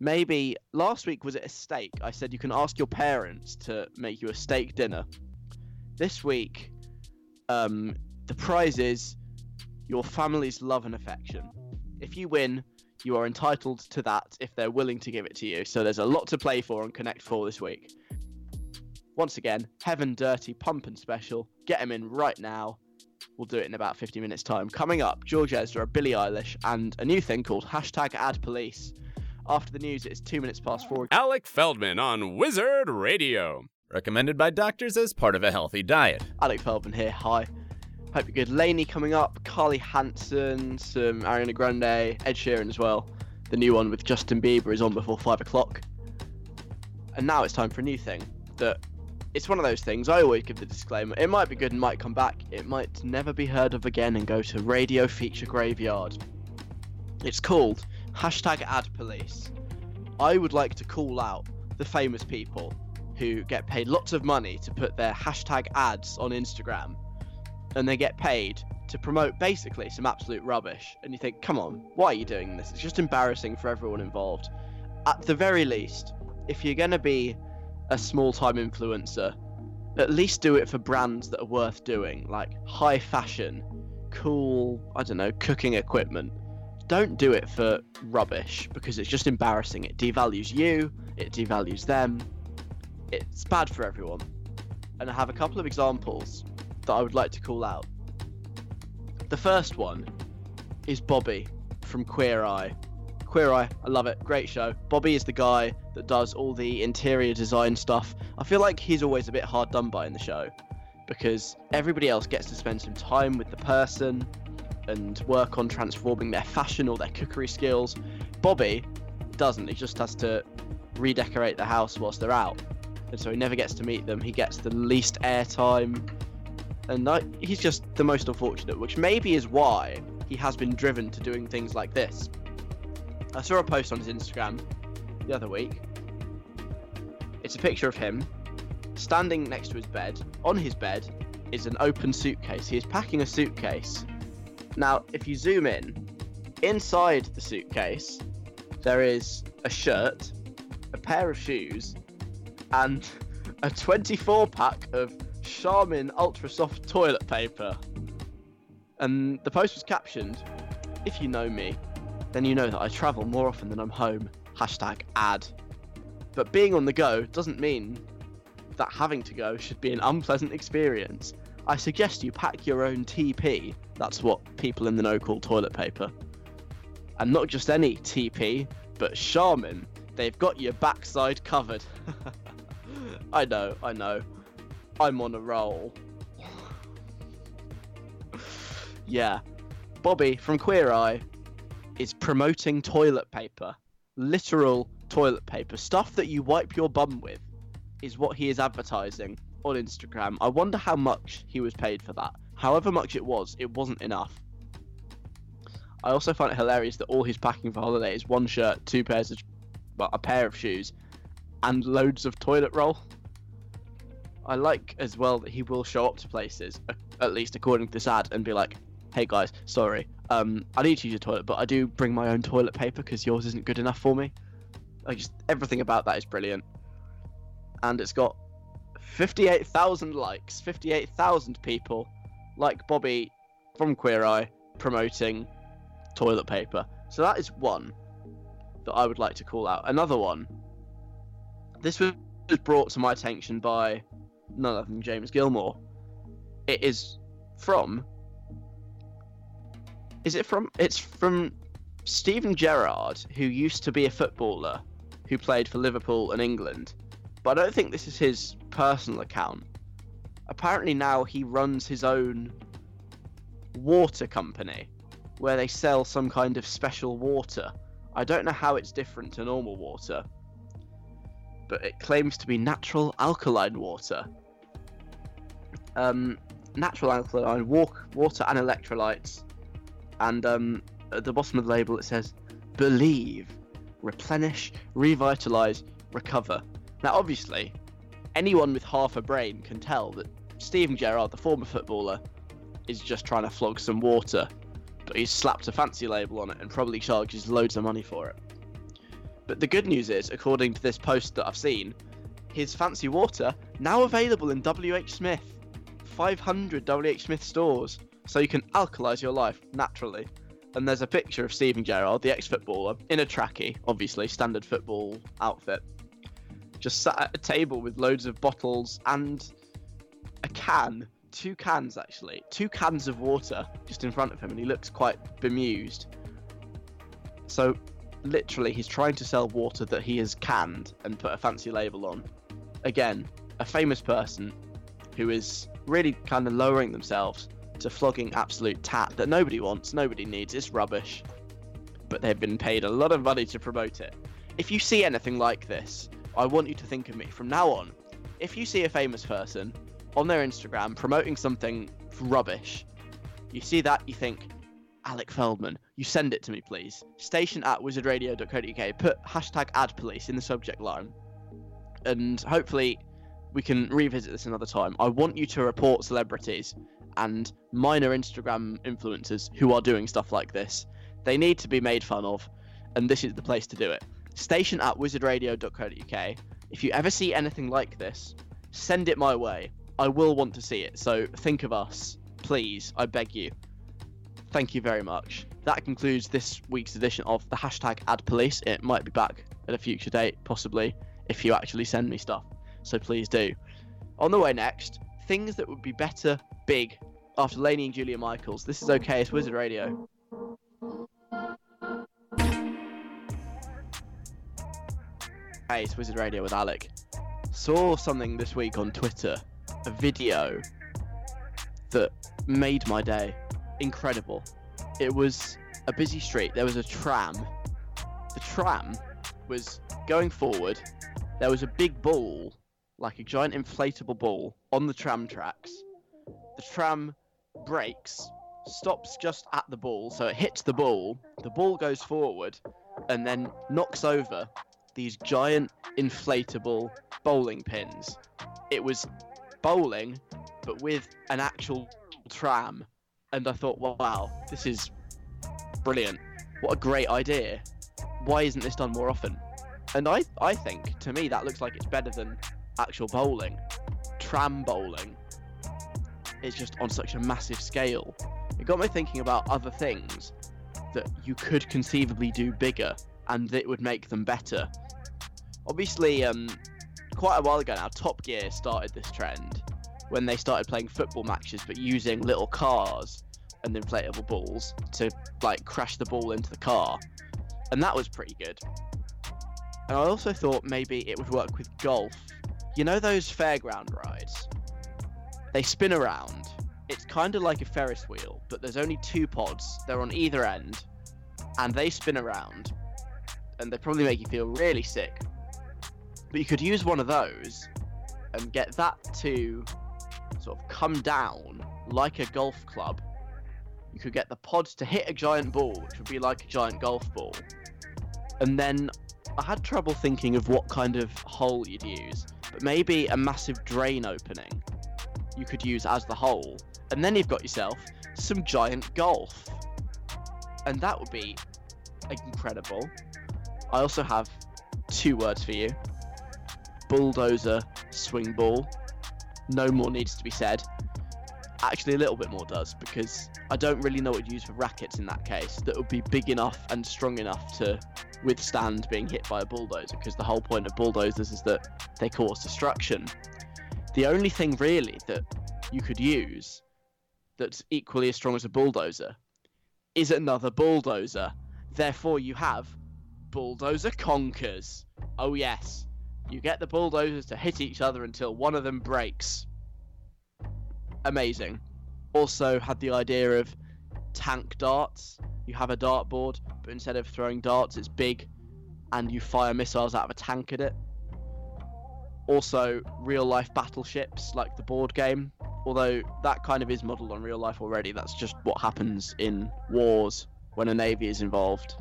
Maybe last week was it a steak? I said you can ask your parents to make you a steak dinner. This week, um, the prize is your family's love and affection. If you win, you are entitled to that if they're willing to give it to you. So there's a lot to play for on Connect 4 this week. Once again, Heaven Dirty Pump and Special. Get them in right now. We'll do it in about 50 minutes' time. Coming up, George Ezra, Billie Eilish, and a new thing called hashtag Ad Police. After the news, it's two minutes past four. Alec Feldman on Wizard Radio. Recommended by doctors as part of a healthy diet. Alec Feldman here. Hi. Hope you're good. LANY coming up. Carlie Hanson, some Ariana Grande, Ed Sheeran as well. The new one with Justin Bieber is on before five o'clock. And now it's time for a new thing. That it's one of those things. I always give the disclaimer. It might be good and might come back. It might never be heard of again and go to Radio Feature Graveyard. It's called hashtag Ad Police. I would like to call out the famous people who get paid lots of money to put their hashtag ads on Instagram, and they get paid to promote basically some absolute rubbish. And you think, come on, why are you doing this? It's just embarrassing for everyone involved. At the very least, if you're going to be a small time influencer, at least do it for brands that are worth doing, like high fashion, cool, I don't know, cooking equipment. Don't do it for rubbish because it's just embarrassing. It devalues you, it devalues them. It's bad for everyone. And I have a couple of examples that I would like to call out. The first one is Bobby from Queer Eye. Queer Eye, I love it. Great show. Bobby is the guy that does all the interior design stuff. I feel like he's always a bit hard done by in the show because everybody else gets to spend some time with the person and work on transforming their fashion or their cookery skills. Bobby doesn't. He just has to redecorate the house whilst they're out. And so he never gets to meet them. He gets the least airtime. And I, he's just the most unfortunate, which maybe is why he has been driven to doing things like this. I saw a post on his Instagram the other week. It's a picture of him standing next to his bed. On his bed is an open suitcase. He is packing a suitcase. Now, if you zoom in, inside the suitcase, there is a shirt, a pair of shoes, and a 24 pack of Charmin Ultra Soft toilet paper. And the post was captioned, If you know me, then you know that I travel more often than I'm home. Hashtag ad. But being on the go doesn't mean that having to go should be an unpleasant experience. I suggest you pack your own TP. That's what people in the know call toilet paper. And not just any TP, but Charmin. They've got your backside covered. [LAUGHS] I know, I know. I'm on a roll. yeah. Bobby from Queer Eye is promoting toilet paper. Literal toilet paper. Stuff that you wipe your bum with is what he is advertising on Instagram. I wonder how much he was paid for that. However much it was, it wasn't enough. I also find it hilarious that all he's packing for holiday is one shirt, two pairs of, well, a pair of shoes, and loads of toilet roll. I like as well that he will show up to places, at least according to this ad, and be like, "Hey guys, sorry, um, I need to use a toilet, but I do bring my own toilet paper because yours isn't good enough for me." Like just everything about that is brilliant, and it's got 58,000 likes, 58,000 people like Bobby from Queer Eye promoting toilet paper. So that is one that I would like to call out. Another one. This was brought to my attention by none other than James Gilmore. It is from. Is it from? It's from Steven Gerrard, who used to be a footballer who played for Liverpool and England. But I don't think this is his personal account. Apparently now he runs his own water company where they sell some kind of special water. I don't know how it's different to normal water, but it claims to be natural alkaline water. Um, natural alkaline walk, water and electrolytes, and um, at the bottom of the label it says, "Believe, replenish, revitalize, recover." Now, obviously, anyone with half a brain can tell that Steven Gerrard, the former footballer, is just trying to flog some water, but he's slapped a fancy label on it and probably charges loads of money for it. But the good news is, according to this post that I've seen, his fancy water now available in WH Smith. 500 WH Smith stores, so you can alkalize your life naturally. And there's a picture of Steven Gerrard, the ex-footballer, in a trackie, obviously standard football outfit, just sat at a table with loads of bottles and a can, two cans actually, two cans of water just in front of him, and he looks quite bemused. So, literally, he's trying to sell water that he has canned and put a fancy label on. Again, a famous person who is really kind of lowering themselves to flogging absolute tat that nobody wants, nobody needs, it's rubbish. But they've been paid a lot of money to promote it. If you see anything like this, I want you to think of me from now on. If you see a famous person on their Instagram promoting something rubbish, you see that, you think, Alec Feldman, you send it to me, please. Station at wizardradio.co.uk. Put hashtag ad police in the subject line. And hopefully we can revisit this another time. I want you to report celebrities and minor Instagram influencers who are doing stuff like this. They need to be made fun of, and this is the place to do it. Station at wizardradio.co.uk. If you ever see anything like this, send it my way. I will want to see it. So think of us, please. I beg you. Thank you very much. That concludes this week's edition of the hashtag Ad Police. It might be back at a future date, possibly, if you actually send me stuff. So please do. On the way next, things that would be better big after LANY and Julia Michaels. This is okay. It's Wizard Radio. Hey, it's Wizard Radio with Alec. Saw something this week on Twitter, a video that made my day. Incredible. It was a busy street. There was a tram. The tram was going forward. There was a big ball, like a giant inflatable ball, on the tram tracks. The tram brakes, stops just at the ball, so it hits the ball. The ball goes forward and then knocks over these giant inflatable bowling pins. It was bowling, but with an actual tram. And I thought, wow, this is brilliant. What a great idea. Why isn't this done more often? And I, I think, to me, that looks like it's better than actual bowling. Tram bowling. It's just on such a massive scale. It got me thinking about other things that you could conceivably do bigger and it would make them better. Obviously, um, quite a while ago now, Top Gear started this trend when they started playing football matches but using little cars and inflatable balls to like crash the ball into the car. And that was pretty good. And I also thought maybe it would work with golf. You know those fairground rides? They spin around. It's kind of like a Ferris wheel, but there's only two pods. They're on either end, and they spin around, and they probably make you feel really sick. But you could use one of those and get that to sort of come down like a golf club. You could get the pods to hit a giant ball, which would be like a giant golf ball. And then I had trouble thinking of what kind of hole you'd use, but maybe a massive drain opening you could use as the hole. And then you've got yourself some giant golf. And that would be incredible. I also have two words for you bulldozer swing ball. No more needs to be said. Actually, a little bit more does because I don't really know what to use for rackets in that case that would be big enough and strong enough to withstand being hit by a bulldozer because the whole point of bulldozers is that they cause destruction. The only thing really that you could use that's equally as strong as a bulldozer is another bulldozer. Therefore, you have bulldozer conkers. Oh, yes. You get the bulldozers to hit each other until one of them breaks. Amazing. Also, had the idea of tank darts. You have a dartboard, but instead of throwing darts, it's big, and you fire missiles out of a tank at it. Also, real life battleships like the board game, although that kind of is modelled on real life already. That's just what happens in wars when a navy is involved.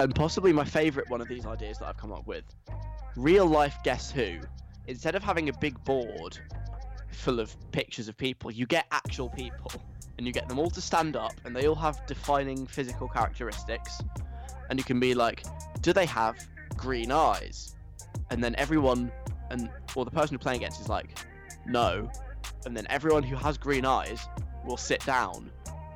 And possibly my favourite one of these ideas that I've come up with real life Guess Who. Instead of having a big board full of pictures of people, you get actual people and you get them all to stand up and they all have defining physical characteristics. And you can be like, do they have green eyes? And then everyone and or the person you're playing against is like, no. And then everyone who has green eyes will sit down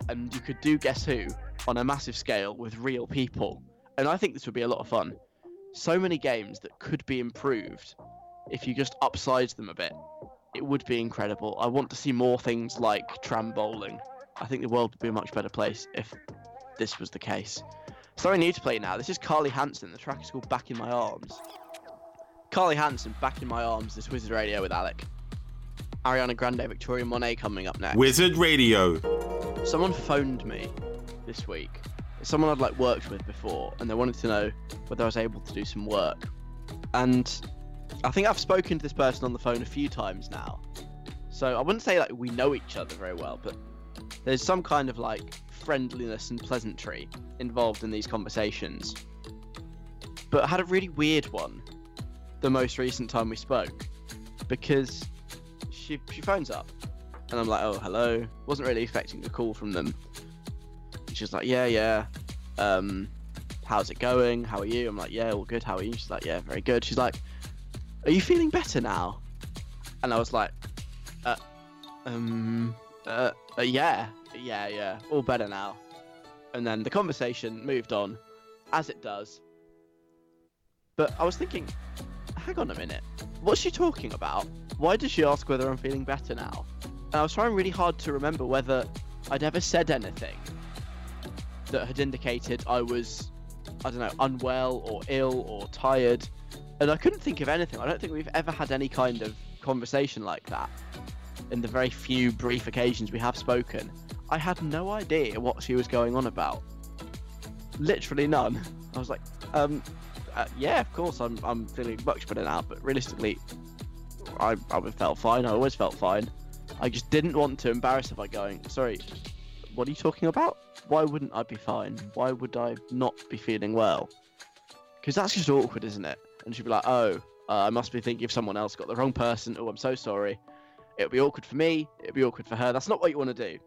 and you could do Guess Who on a massive scale with real people. And I think this would be a lot of fun. So many games that could be improved if you just upsize them a bit. It would be incredible. I want to see more things like tram bowling. I think the world would be a much better place if this was the case. Something new to play now. This is Carlie Hanson. The track is called Back in My Arms. Carlie Hanson, Back in My Arms, this Wizard Radio with Alec. Ariana Grande, Victoria Monet coming up next. Wizard Radio. Someone phoned me this week. Someone I'd like worked with before, and they wanted to know whether I was able to do some work. And I think I've spoken to this person on the phone a few times now. So I wouldn't say like we know each other very well, but there's some kind of like friendliness and pleasantry involved in these conversations. But I had a really weird one the most recent time we spoke because she she phones up and I'm like, oh hello. Wasn't really expecting a call from them. She's like, yeah, yeah. Um, how's it going? How are you? I'm like, yeah, all good. How are you? She's like, yeah, very good. She's like, are you feeling better now? And I was like, Uh, um, uh, uh, yeah, yeah, yeah, all better now. And then the conversation moved on, as it does. But I was thinking, hang on a minute, what's she talking about? Why does she ask whether I'm feeling better now? And I was trying really hard to remember whether I'd ever said anything that had indicated I was, I don't know, unwell or ill or tired. And I couldn't think of anything. I don't think we've ever had any kind of conversation like that in the very few brief occasions we have spoken. I had no idea what she was going on about. Literally none. I was like, um, uh, yeah, of course, I'm, I'm feeling much better now, but realistically, I, I felt fine. I always felt fine. I just didn't want to embarrass her by going, sorry, what are you talking about? Why wouldn't I be fine? Why would I not be feeling well? Because that's just awkward, isn't it? And she'd be like, oh, uh, I must be thinking of someone else, got the wrong person. Oh, I'm so sorry. It'll be awkward for me. It'll be awkward for her. That's not what you want to do.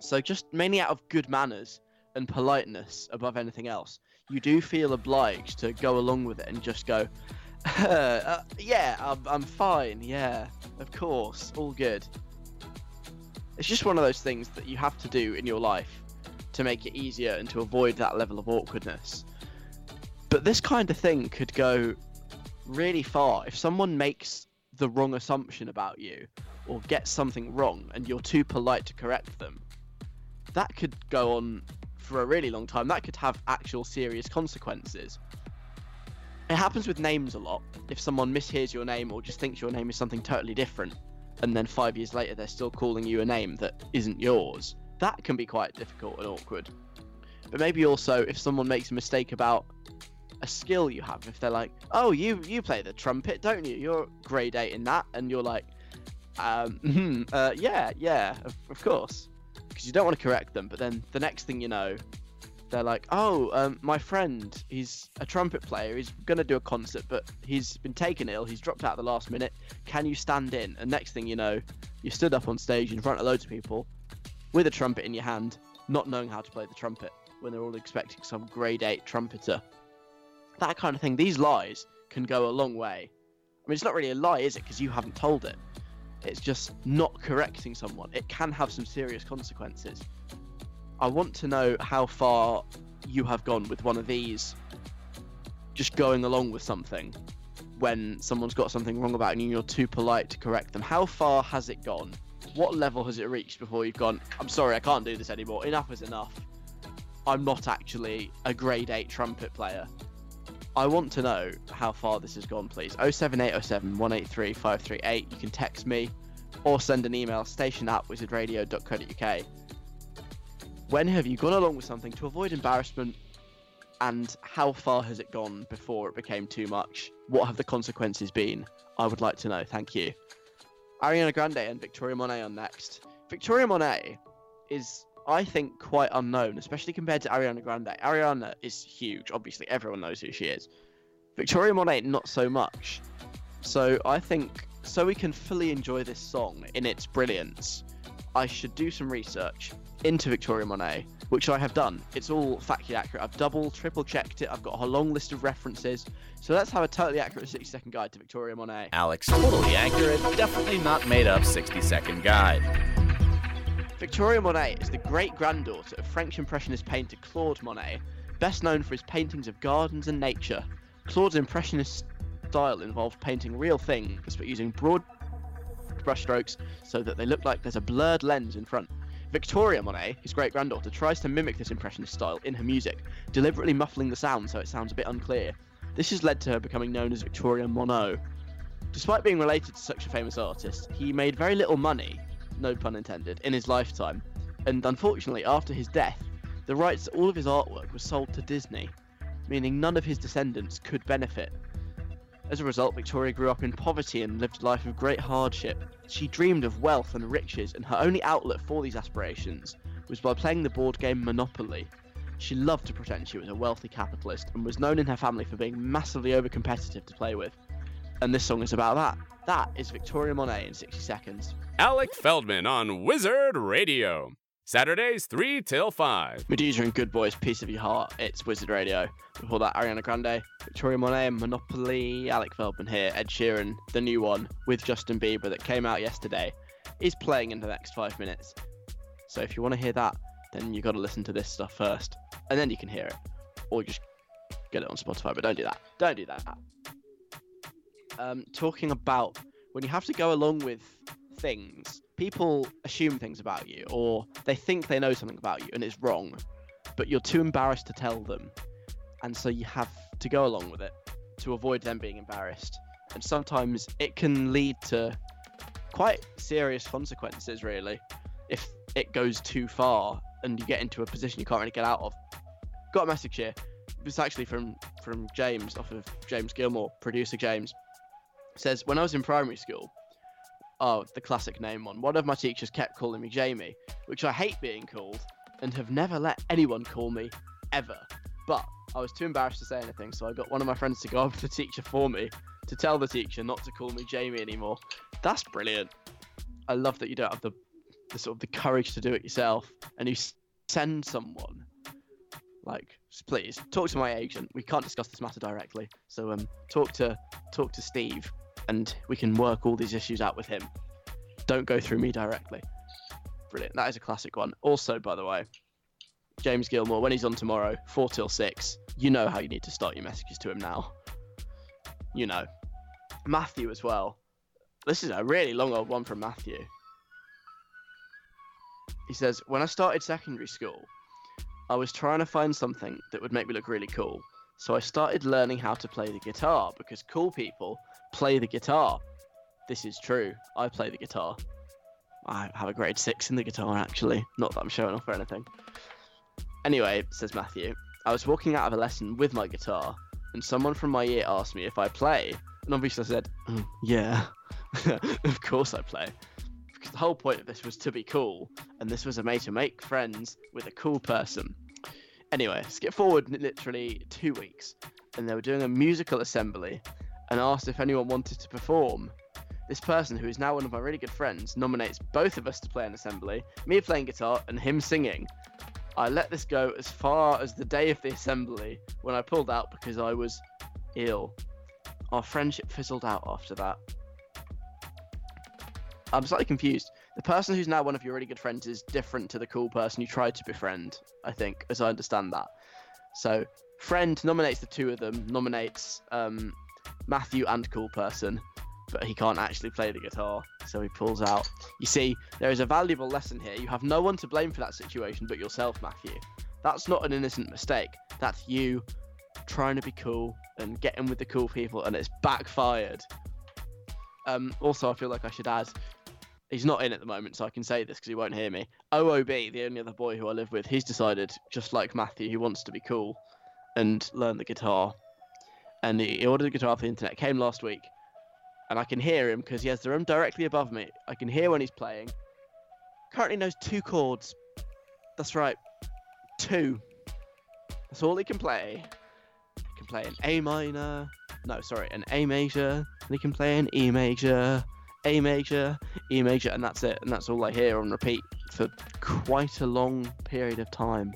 So, just mainly out of good manners and politeness above anything else, you do feel obliged to go along with it and just go, [LAUGHS] uh, yeah, I'm, I'm fine. Yeah, of course, all good. It's just one of those things that you have to do in your life to make it easier and to avoid that level of awkwardness. But this kind of thing could go really far if someone makes the wrong assumption about you or gets something wrong and you're too polite to correct them. That could go on for a really long time. That could have actual serious consequences. It happens with names a lot. If someone mishears your name or just thinks your name is something totally different, and then five years later they're still calling you a name that isn't yours, that can be quite difficult and awkward. But maybe also if someone makes a mistake about a skill you have, if they're like, "Oh, you you play the trumpet, don't you? You're grade eight in that," and you're like, um, [LAUGHS] uh, "Yeah, yeah, of, of course," because you don't want to correct them. But then the next thing you know, they're like, "Oh, um, my friend, he's a trumpet player. He's gonna do a concert, but he's been taken ill. He's dropped out at the last minute. Can you stand in?" And next thing you know, you stood up on stage in front of loads of people with a trumpet in your hand, not knowing how to play the trumpet when they're all expecting some grade eight trumpeter that kind of thing. These lies can go a long way. I mean, it's not really a lie, is it? Because you haven't told it. It's just not correcting someone. It can have some serious consequences. I want to know how far you have gone with one of these, just going along with something when someone's got something wrong about you and you're too polite to correct them. How far has it gone? What level has it reached before you've gone, I'm sorry, I can't do this anymore. Enough is enough. I'm not actually a grade 8 trumpet player. I want to know how far this has gone, please. 07807 183 538. You can text me or send an email station at wizardradio.co.uk. When have you gone along with something to avoid embarrassment and how far has it gone before it became too much? What have the consequences been? I would like to know. Thank you. Ariana Grande and Victoria Monet are next. Victoria Monet is I think, quite unknown, especially compared to Ariana Grande. Ariana is huge. Obviously, everyone knows who she is. Victoria Monet, not so much. So I think, so we can fully enjoy this song in its brilliance, I should do some research into Victoria Monet, which I have done. It's all factually accurate. I've double, triple checked it. I've got a long list of references. So let's have a totally accurate 60 second guide to Victoria Monet. Alex, totally accurate, definitely not made up 60 second guide. Victoria Monet is the great granddaughter of French Impressionist painter Claude Monet, best known for his paintings of gardens and nature. Claude's Impressionist style involved painting real things but using broad brushstrokes so that they look like there's a blurred lens in front. Victoria Monet, his great granddaughter, tries to mimic this Impressionist style in her music, deliberately muffling the sound so it sounds a bit unclear. This has led to her becoming known as Victoria Monod. Despite being related to such a famous artist, he made very little money no pun intended, in his lifetime. And unfortunately, after his death, the rights to all of his artwork was sold to Disney, meaning none of his descendants could benefit. As a result, Victoria grew up in poverty and lived a life of great hardship. She dreamed of wealth and riches, and her only outlet for these aspirations was by playing the board game Monopoly. She loved to pretend she was a wealthy capitalist and was known in her family for being massively over competitive to play with. And this song is about that. That is Victoria Monet in 60 seconds. Alec Feldman on Wizard Radio. Saturdays 3 till 5. Meduza and Goodboys, Piece of Your Heart. It's Wizard Radio. Before that, Ariana Grande, Victoria Monet, Monopoly, Alec Feldman here, Ed Sheeran, the new one with Justin Bieber that came out yesterday. is playing in the next five minutes. So if you want to hear that, then you've got to listen to this stuff first, and then you can hear it, or just get it on Spotify. But don't do that. Don't do that. Um, talking about when you have to go along with things, people assume things about you, or they think they know something about you, and it's wrong, but you're too embarrassed to tell them, and so you have to go along with it to avoid them being embarrassed. And sometimes it can lead to quite serious consequences, really, if it goes too far and you get into a position you can't really get out of. Got a message here. It's actually from from James off of James Gilmore, producer James. Says when I was in primary school, oh the classic name one. One of my teachers kept calling me Jamie, which I hate being called, and have never let anyone call me ever. But I was too embarrassed to say anything, so I got one of my friends to go up to the teacher for me to tell the teacher not to call me Jamie anymore. That's brilliant. I love that you don't have the, the sort of the courage to do it yourself, and you send someone. Like, please talk to my agent. We can't discuss this matter directly, so um, talk to talk to Steve, and we can work all these issues out with him. Don't go through me directly. Brilliant. That is a classic one. Also, by the way, James Gilmore, when he's on tomorrow, 4 till 6, you know how you need to start your messages to him now. You know. Matthew as well. This is a really long old one from Matthew. He says, When I started secondary school, I was trying to find something that would make me look really cool. So I started learning how to play the guitar because cool people play the guitar. This is true. I play the guitar. I have a grade six in the guitar, actually. Not that I'm showing off or anything. Anyway, says Matthew, I was walking out of a lesson with my guitar, and someone from my year asked me if I play. And obviously I said, "Mm, yeah, [LAUGHS] of course I play. Because the whole point of this was to be cool, and this was a way to make friends with a cool person. Anyway, skip forward literally two weeks, and they were doing a musical assembly and asked if anyone wanted to perform. This person, who is now one of my really good friends, nominates both of us to play an assembly, me playing guitar and him singing. I let this go as far as the day of the assembly when I pulled out because I was ill. Our friendship fizzled out after that. I'm slightly confused. The person who's now one of your really good friends is different to the cool person you tried to befriend, I think, as I understand that. So, friend nominates the two of them, nominates um, Matthew and cool person, but he can't actually play the guitar, so he pulls out. You see, there is a valuable lesson here. You have no one to blame for that situation but yourself, Matthew. That's not an innocent mistake. That's you trying to be cool and getting with the cool people, and it's backfired. Um, also, I feel like I should add, he's not in at the moment, so I can say this because he won't hear me. OOB, the only other boy who I live with, he's decided, just like Matthew, he wants to be cool and learn the guitar. And he ordered a guitar off the internet, came last week, and I can hear him because he has the room directly above me. I can hear when he's playing. Currently knows two chords. That's right, two. That's all he can play. He can play an A minor. No, sorry, an A major. And he can play an E major, A major, E major, and that's it. And that's all I hear on repeat for quite a long period of time.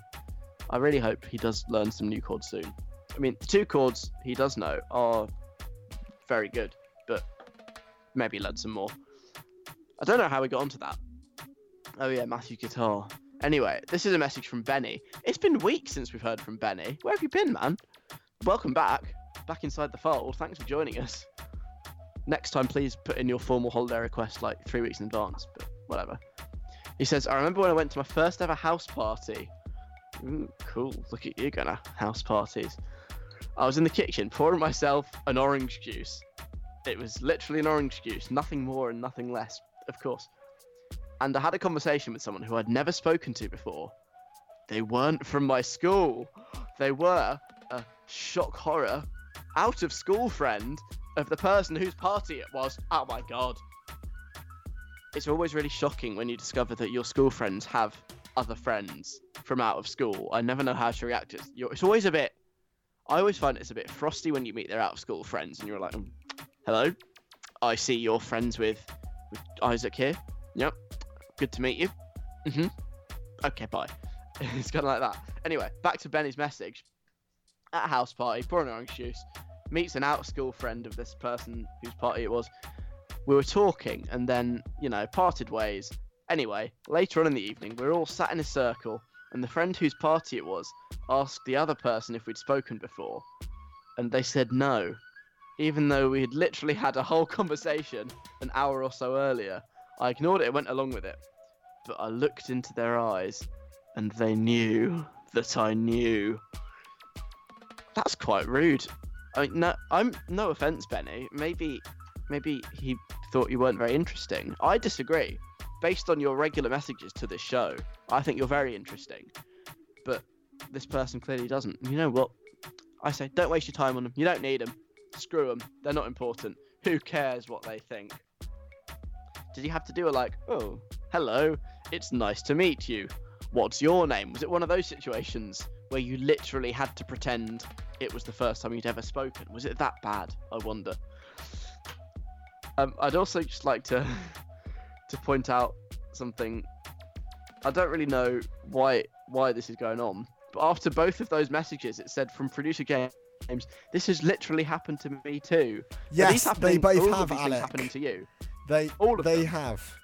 I really hope he does learn some new chords soon. I mean, the two chords he does know are very good, but maybe learn some more. I don't know how we got onto that. Oh yeah, Matthew guitar. Anyway, this is a message from Benny. It's been weeks since we've heard from Benny. Where have you been, man? Welcome back. Back inside the fold. Thanks for joining us. Next time, please put in your formal holiday request like three weeks in advance, but whatever. He says, I remember when I went to my first ever house party. Ooh, cool. Look at you going to house parties. I was in the kitchen [LAUGHS] pouring myself an orange juice. It was literally an orange juice, nothing more and nothing less, of course. And I had a conversation with someone who I'd never spoken to before. They weren't from my school. [GASPS] They were a shock horror, out of school friend of the person whose party it was. Oh my god. It's always really shocking when you discover that your school friends have other friends from out of school. I never know how to react. It's, it's always a bit. I always find it's a bit frosty when you meet their out of school friends and you're like, "Mm, hello, I see you're friends with, with Isaac here. Yep, good to meet you. hmm Okay, bye. [LAUGHS] it's kind of like that. Anyway, back to Benny's message. At a house party, pouring orange juice, meets an out of school friend of this person whose party it was. we were talking and then, you know, parted ways. Anyway, later on in the evening, we were all sat in a circle, and the friend whose party it was asked the other person if we'd spoken before, and they said no, even though we had literally had a whole [LAUGHS] conversation an hour or so earlier. I ignored it and went along with it, but I looked into their eyes, and they knew that I knew. That's quite rude. I mean, no, I'm no offense, Benny. Maybe, maybe he thought you weren't very interesting. I disagree. Based on your regular messages to this show, I think you're very interesting. But this person clearly doesn't. You know what? I say, don't waste your time on them. You don't need them. Screw them. They're not important. Who cares what they think? Did you have to do a like, oh, hello, it's nice to meet you. What's your name? Was it one of those situations where you literally had to pretend it was the first time you'd ever spoken? Was it that bad? I wonder. Um, I'd also just like to [LAUGHS] to point out something. I don't really know why why this is going on, but after both of those messages, it said from producer James, "This has literally happened to me too." These Yes, they both all of have, these things happening to you. They All of they them. have.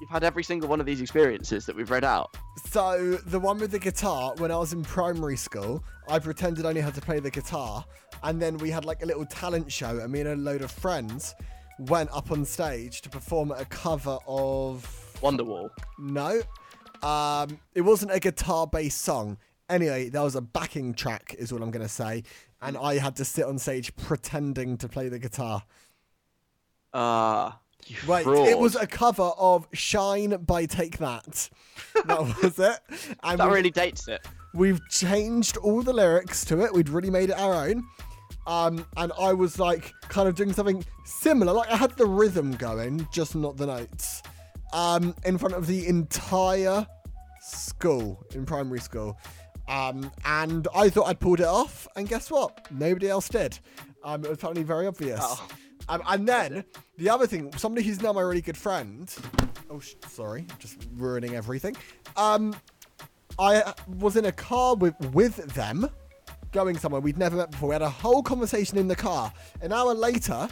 You've had every single one of these experiences that we've read out. So the one with the guitar, when I was in primary school, I pretended I only had to play the guitar, and then we had like a little talent show, and me and a load of friends went up on stage to perform a cover of Wonderwall. no, um, it wasn't a guitar-based song. Anyway, there was a backing track, is what I'm gonna say, and I had to sit on stage pretending to play the guitar. Ah, you Wait, fraud. it was a cover of "Shine" by Take That. That [LAUGHS] was it. And that really dates it. We've changed all the lyrics to it. We'd really made it our own. Um, and I was like kind of doing something similar. Like I had the rhythm going, just not the notes. Um, in front of the entire school in primary school. Um, and I thought I'd pulled it off, and guess what? Nobody else did. Um, it was apparently very obvious. Oh. Um, and then the other thing, somebody who's now my really good friend. Oh, sh- sorry, just ruining everything. Um, I was in a car with with them, going somewhere we'd never met before. We had a whole conversation in the car. An hour later,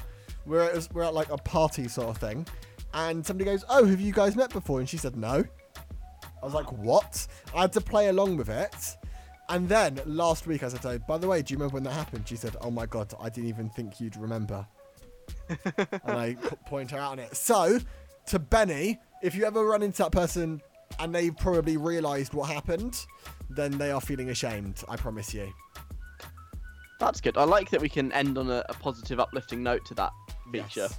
we're at, we're at like a party sort of thing, and somebody goes, "Oh, have you guys met before?" And she said, "No." I was like, "What?" I had to play along with it. And then last week, I said, to her, "By the way, do you remember when that happened?" She said, "Oh my god, I didn't even think you'd remember." [LAUGHS] and I point her out on it. So, to Benny, if you ever run into that person and they've probably realised what happened, then they are feeling ashamed. I promise you. That's good. I like that we can end on a, a positive, uplifting note to that feature. Yes.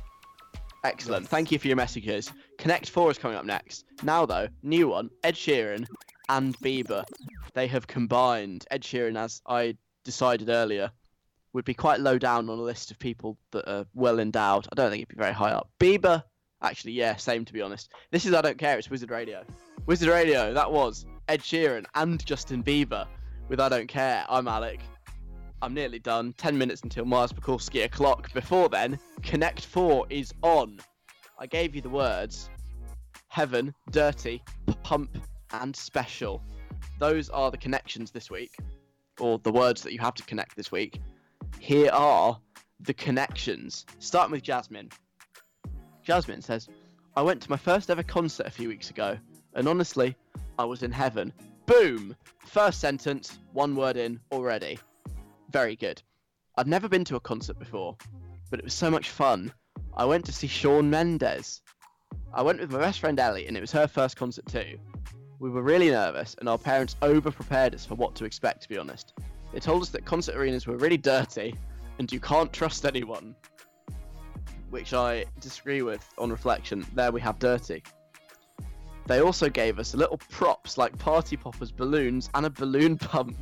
Excellent. Yes. Thank you for your messages. Connect 4 is coming up next. Now, though, new one Ed Sheeran and Bieber. They have combined. Ed Sheeran, as I decided earlier, would be quite low down on a list of people that are well endowed. I don't think he'd be very high up. Bieber, actually, yeah, same to be honest. This is I Don't Care, it's Wizard Radio. Wizard Radio, that was Ed Sheeran and Justin Bieber with I Don't Care. I'm Alec. I'm nearly done. 10 minutes until Mars Pekulski o'clock. Before then, Connect 4 is on. I gave you the words Heaven, Dirty, Pump, and Special. Those are the connections this week, or the words that you have to connect this week. Here are the connections. Starting with Jasmine. Jasmine says, I went to my first ever concert a few weeks ago, and honestly, I was in heaven. Boom! First sentence, one word in already. Very good. I'd never been to a concert before, but it was so much fun. I went to see Shawn Mendes. I went with my best friend Ellie, and it was her first concert too. We were really nervous, and our parents over prepared us for what to expect, to be honest. They told us that concert arenas were really dirty, and you can't trust anyone. Which I disagree with on reflection. There we have dirty. They also gave us little props like party poppers, balloons, and a balloon pump.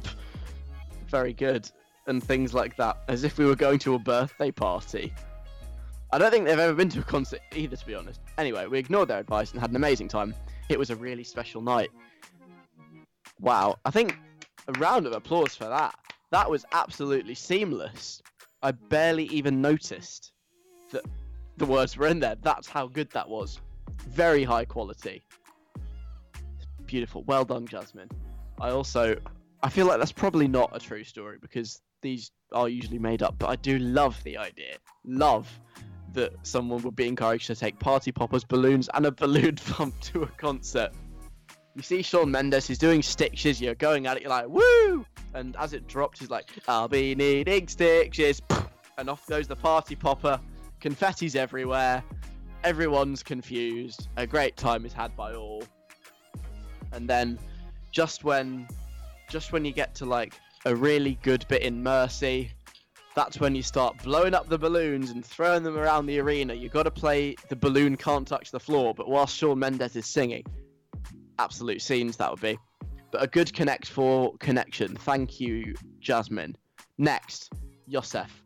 [LAUGHS] Very good. And things like that, as if we were going to a birthday party. I don't think they've ever been to a concert either, to be honest. Anyway, we ignored their advice and had an amazing time. It was a really special night. Wow, I think a round of applause for that. That was absolutely seamless. I barely even noticed that the words were in there. That's how good that was. Very high quality. Beautiful. Well done, Jasmine. I also I feel like that's probably not a true story because these are usually made up, but I do love the idea. Love that someone would be encouraged to take party poppers, balloons, and a balloon [LAUGHS] pump to a concert. You see Shawn Mendes, he's doing stitches, you're going at it, you're like, woo! And as it dropped, he's like, I'll be needing stitches. [LAUGHS] And off goes the party popper. Confetti's everywhere. Everyone's confused. A great time is had by all. And then just when just when you get to like a really good bit in Mercy, that's when you start blowing up the balloons and throwing them around the arena. You've got to play the balloon can't touch the floor, but whilst Shawn Mendes is singing, absolute scenes that would be. But a good Connect Four connection. Thank you, Jasmine. Next, Yosef.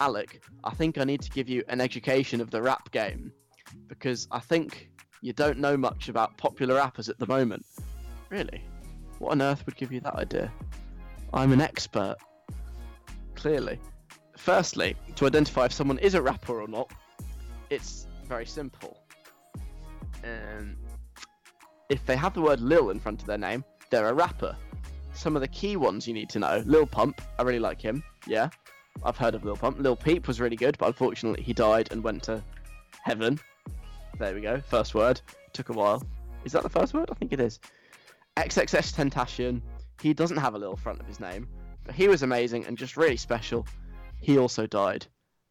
Alec, I think I need to give you an education of the rap game because I think you don't know much about popular rappers at the moment. Really? What on earth would give you that idea? I'm an expert. Clearly. Firstly, to identify if someone is a rapper or not, it's very simple. Um, if they have the word Lil in front of their name, they're a rapper. Some of the key ones you need to know Lil Pump, I really like him, yeah. I've heard of Lil Pump. Lil Peep was really good, but unfortunately he died and went to heaven. There we go, first word. Took a while. Is that the first word? I think it is. XXXTentacion, he doesn't have a little front of his name, but he was amazing and just really special. He also died.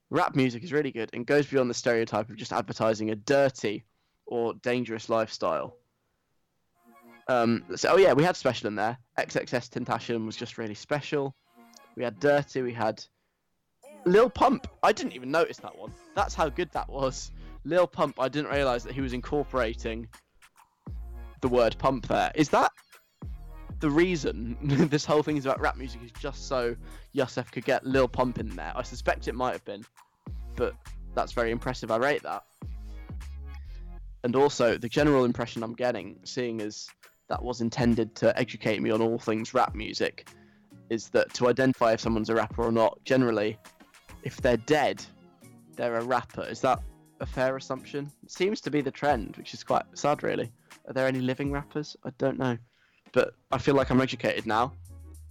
Rap music is really good and goes beyond the stereotype of just advertising a dirty or dangerous lifestyle. Um, so, oh yeah, we had special in there. XXXTentacion was just really special. We had Dirty, we had Lil Pump. I didn't even notice that one. That's how good that was. Lil Pump, I didn't realize that he was incorporating the word pump there. Is that the reason [LAUGHS] this whole thing is about rap music is just so Yosef could get Lil Pump in there? I suspect it might have been, but that's very impressive. I rate that. And also, the general impression I'm getting, seeing as that was intended to educate me on all things rap music, is that to identify if someone's a rapper or not, generally, if they're dead, they're a rapper. Is that a fair assumption? It seems to be the trend, which is quite sad, really. Are there any living rappers? I don't know. But I feel like I'm educated now.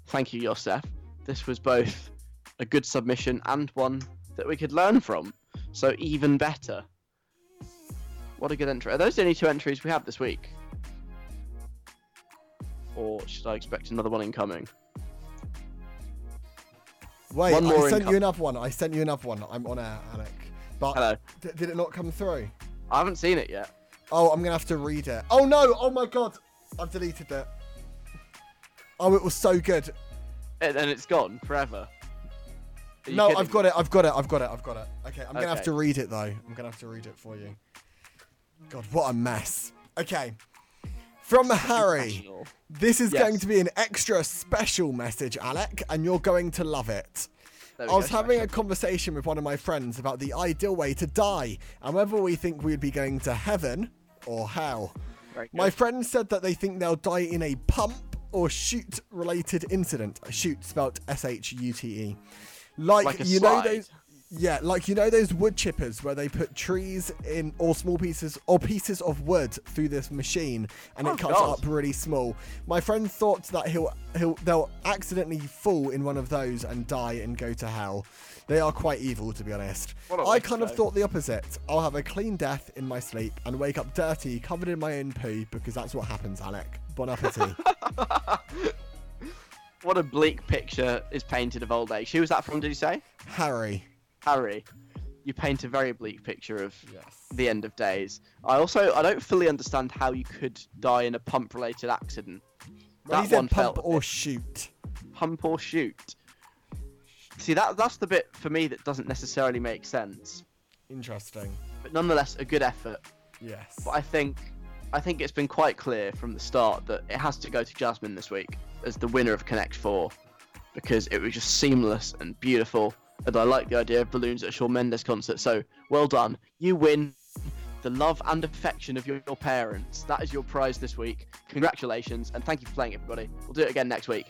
Thank you, Yosef. This was both a good submission and one that we could learn from. So even better. What a good entry. Are those the only two entries we have this week? Or should I expect another one incoming? Wait, One more I sent income- you another one. I sent you another one. I'm on air, Alec. But Hello. d- did it not come through? I haven't seen it yet. Oh, I'm gonna have to read it. Oh no! Oh my god! I've deleted it. Oh, it was so good. And then it's gone forever. No, kidding I've got it. I've got it. I've got it. I've got it. Okay, I'm gonna have to read it though. I'm gonna have to read it for you. God, what a mess. Okay. From Harry. This is Yes. going to be an extra special message, Alec, and you're going to love it. I was having a conversation with one of my friends about the ideal way to die and whether we think we'd be going to heaven or hell. My friend said that they think they'll die in a pump or shoot related incident. Shoot spelt S H U T E. Like, Like you know those yeah, like you know those wood chippers where they put trees in or small pieces or pieces of wood through this machine and Oh, it cuts God. up really small. My friend thought that he'll he'll they'll accidentally fall in one of those and die and go to hell. They are quite evil to be honest. I a I waste kind of thought the opposite. I'll have a clean death in my sleep and wake up dirty, covered in my own poo because that's what happens, Alec. Bon appetit. [LAUGHS] What a bleak picture is painted of old age. Who was that from, did you say? Harry. Harry. You paint a very bleak picture of Yes. the end of days. I also I don't fully understand how you could die in a pump related accident. Well, that one pump felt or shoot. pump or shoot. See that that's the bit for me that doesn't necessarily make sense. Interesting. But nonetheless a good effort. Yes. But I think I think it's been quite clear from the start that it has to go to Jasmine this week as the winner of Connect 4 because it was just seamless and beautiful and I like the idea of balloons at a Shawn Mendes concert. So well done. You win the love and affection of your, your parents. That is your prize this week. Congratulations and thank you for playing everybody. We'll do it again next week.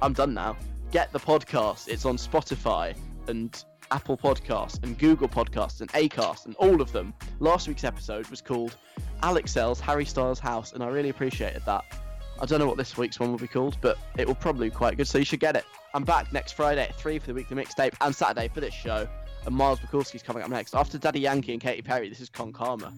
I'm done now. Get the podcast. It's on Spotify and Apple Podcasts and Google Podcasts and Acast and all of them. Last week's episode was called Alex Sells Harry Styles House, and I really appreciated that. I don't know what this week's one will be called, but it will probably be quite good, so you should get it. I'm back next Friday at 3 for the weekly mixtape and Saturday for this show. And Miles Mikulski's coming up next. After Daddy Yankee and Katy Perry, this is Con Calma.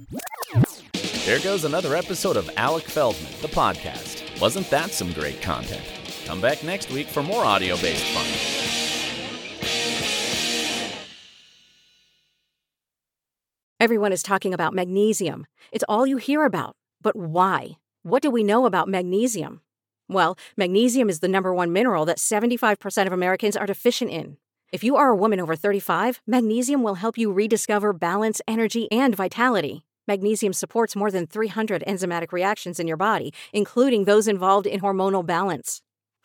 There goes another episode of Alec Feldman, the podcast. Wasn't that some great content? Come back next week for more audio based fun. Everyone is talking about magnesium. It's all you hear about. But why? What do we know about magnesium? Well, magnesium is the number one mineral that 75% of Americans are deficient in. If you are a woman over 35, magnesium will help you rediscover balance, energy, and vitality. Magnesium supports more than 300 enzymatic reactions in your body, including those involved in hormonal balance.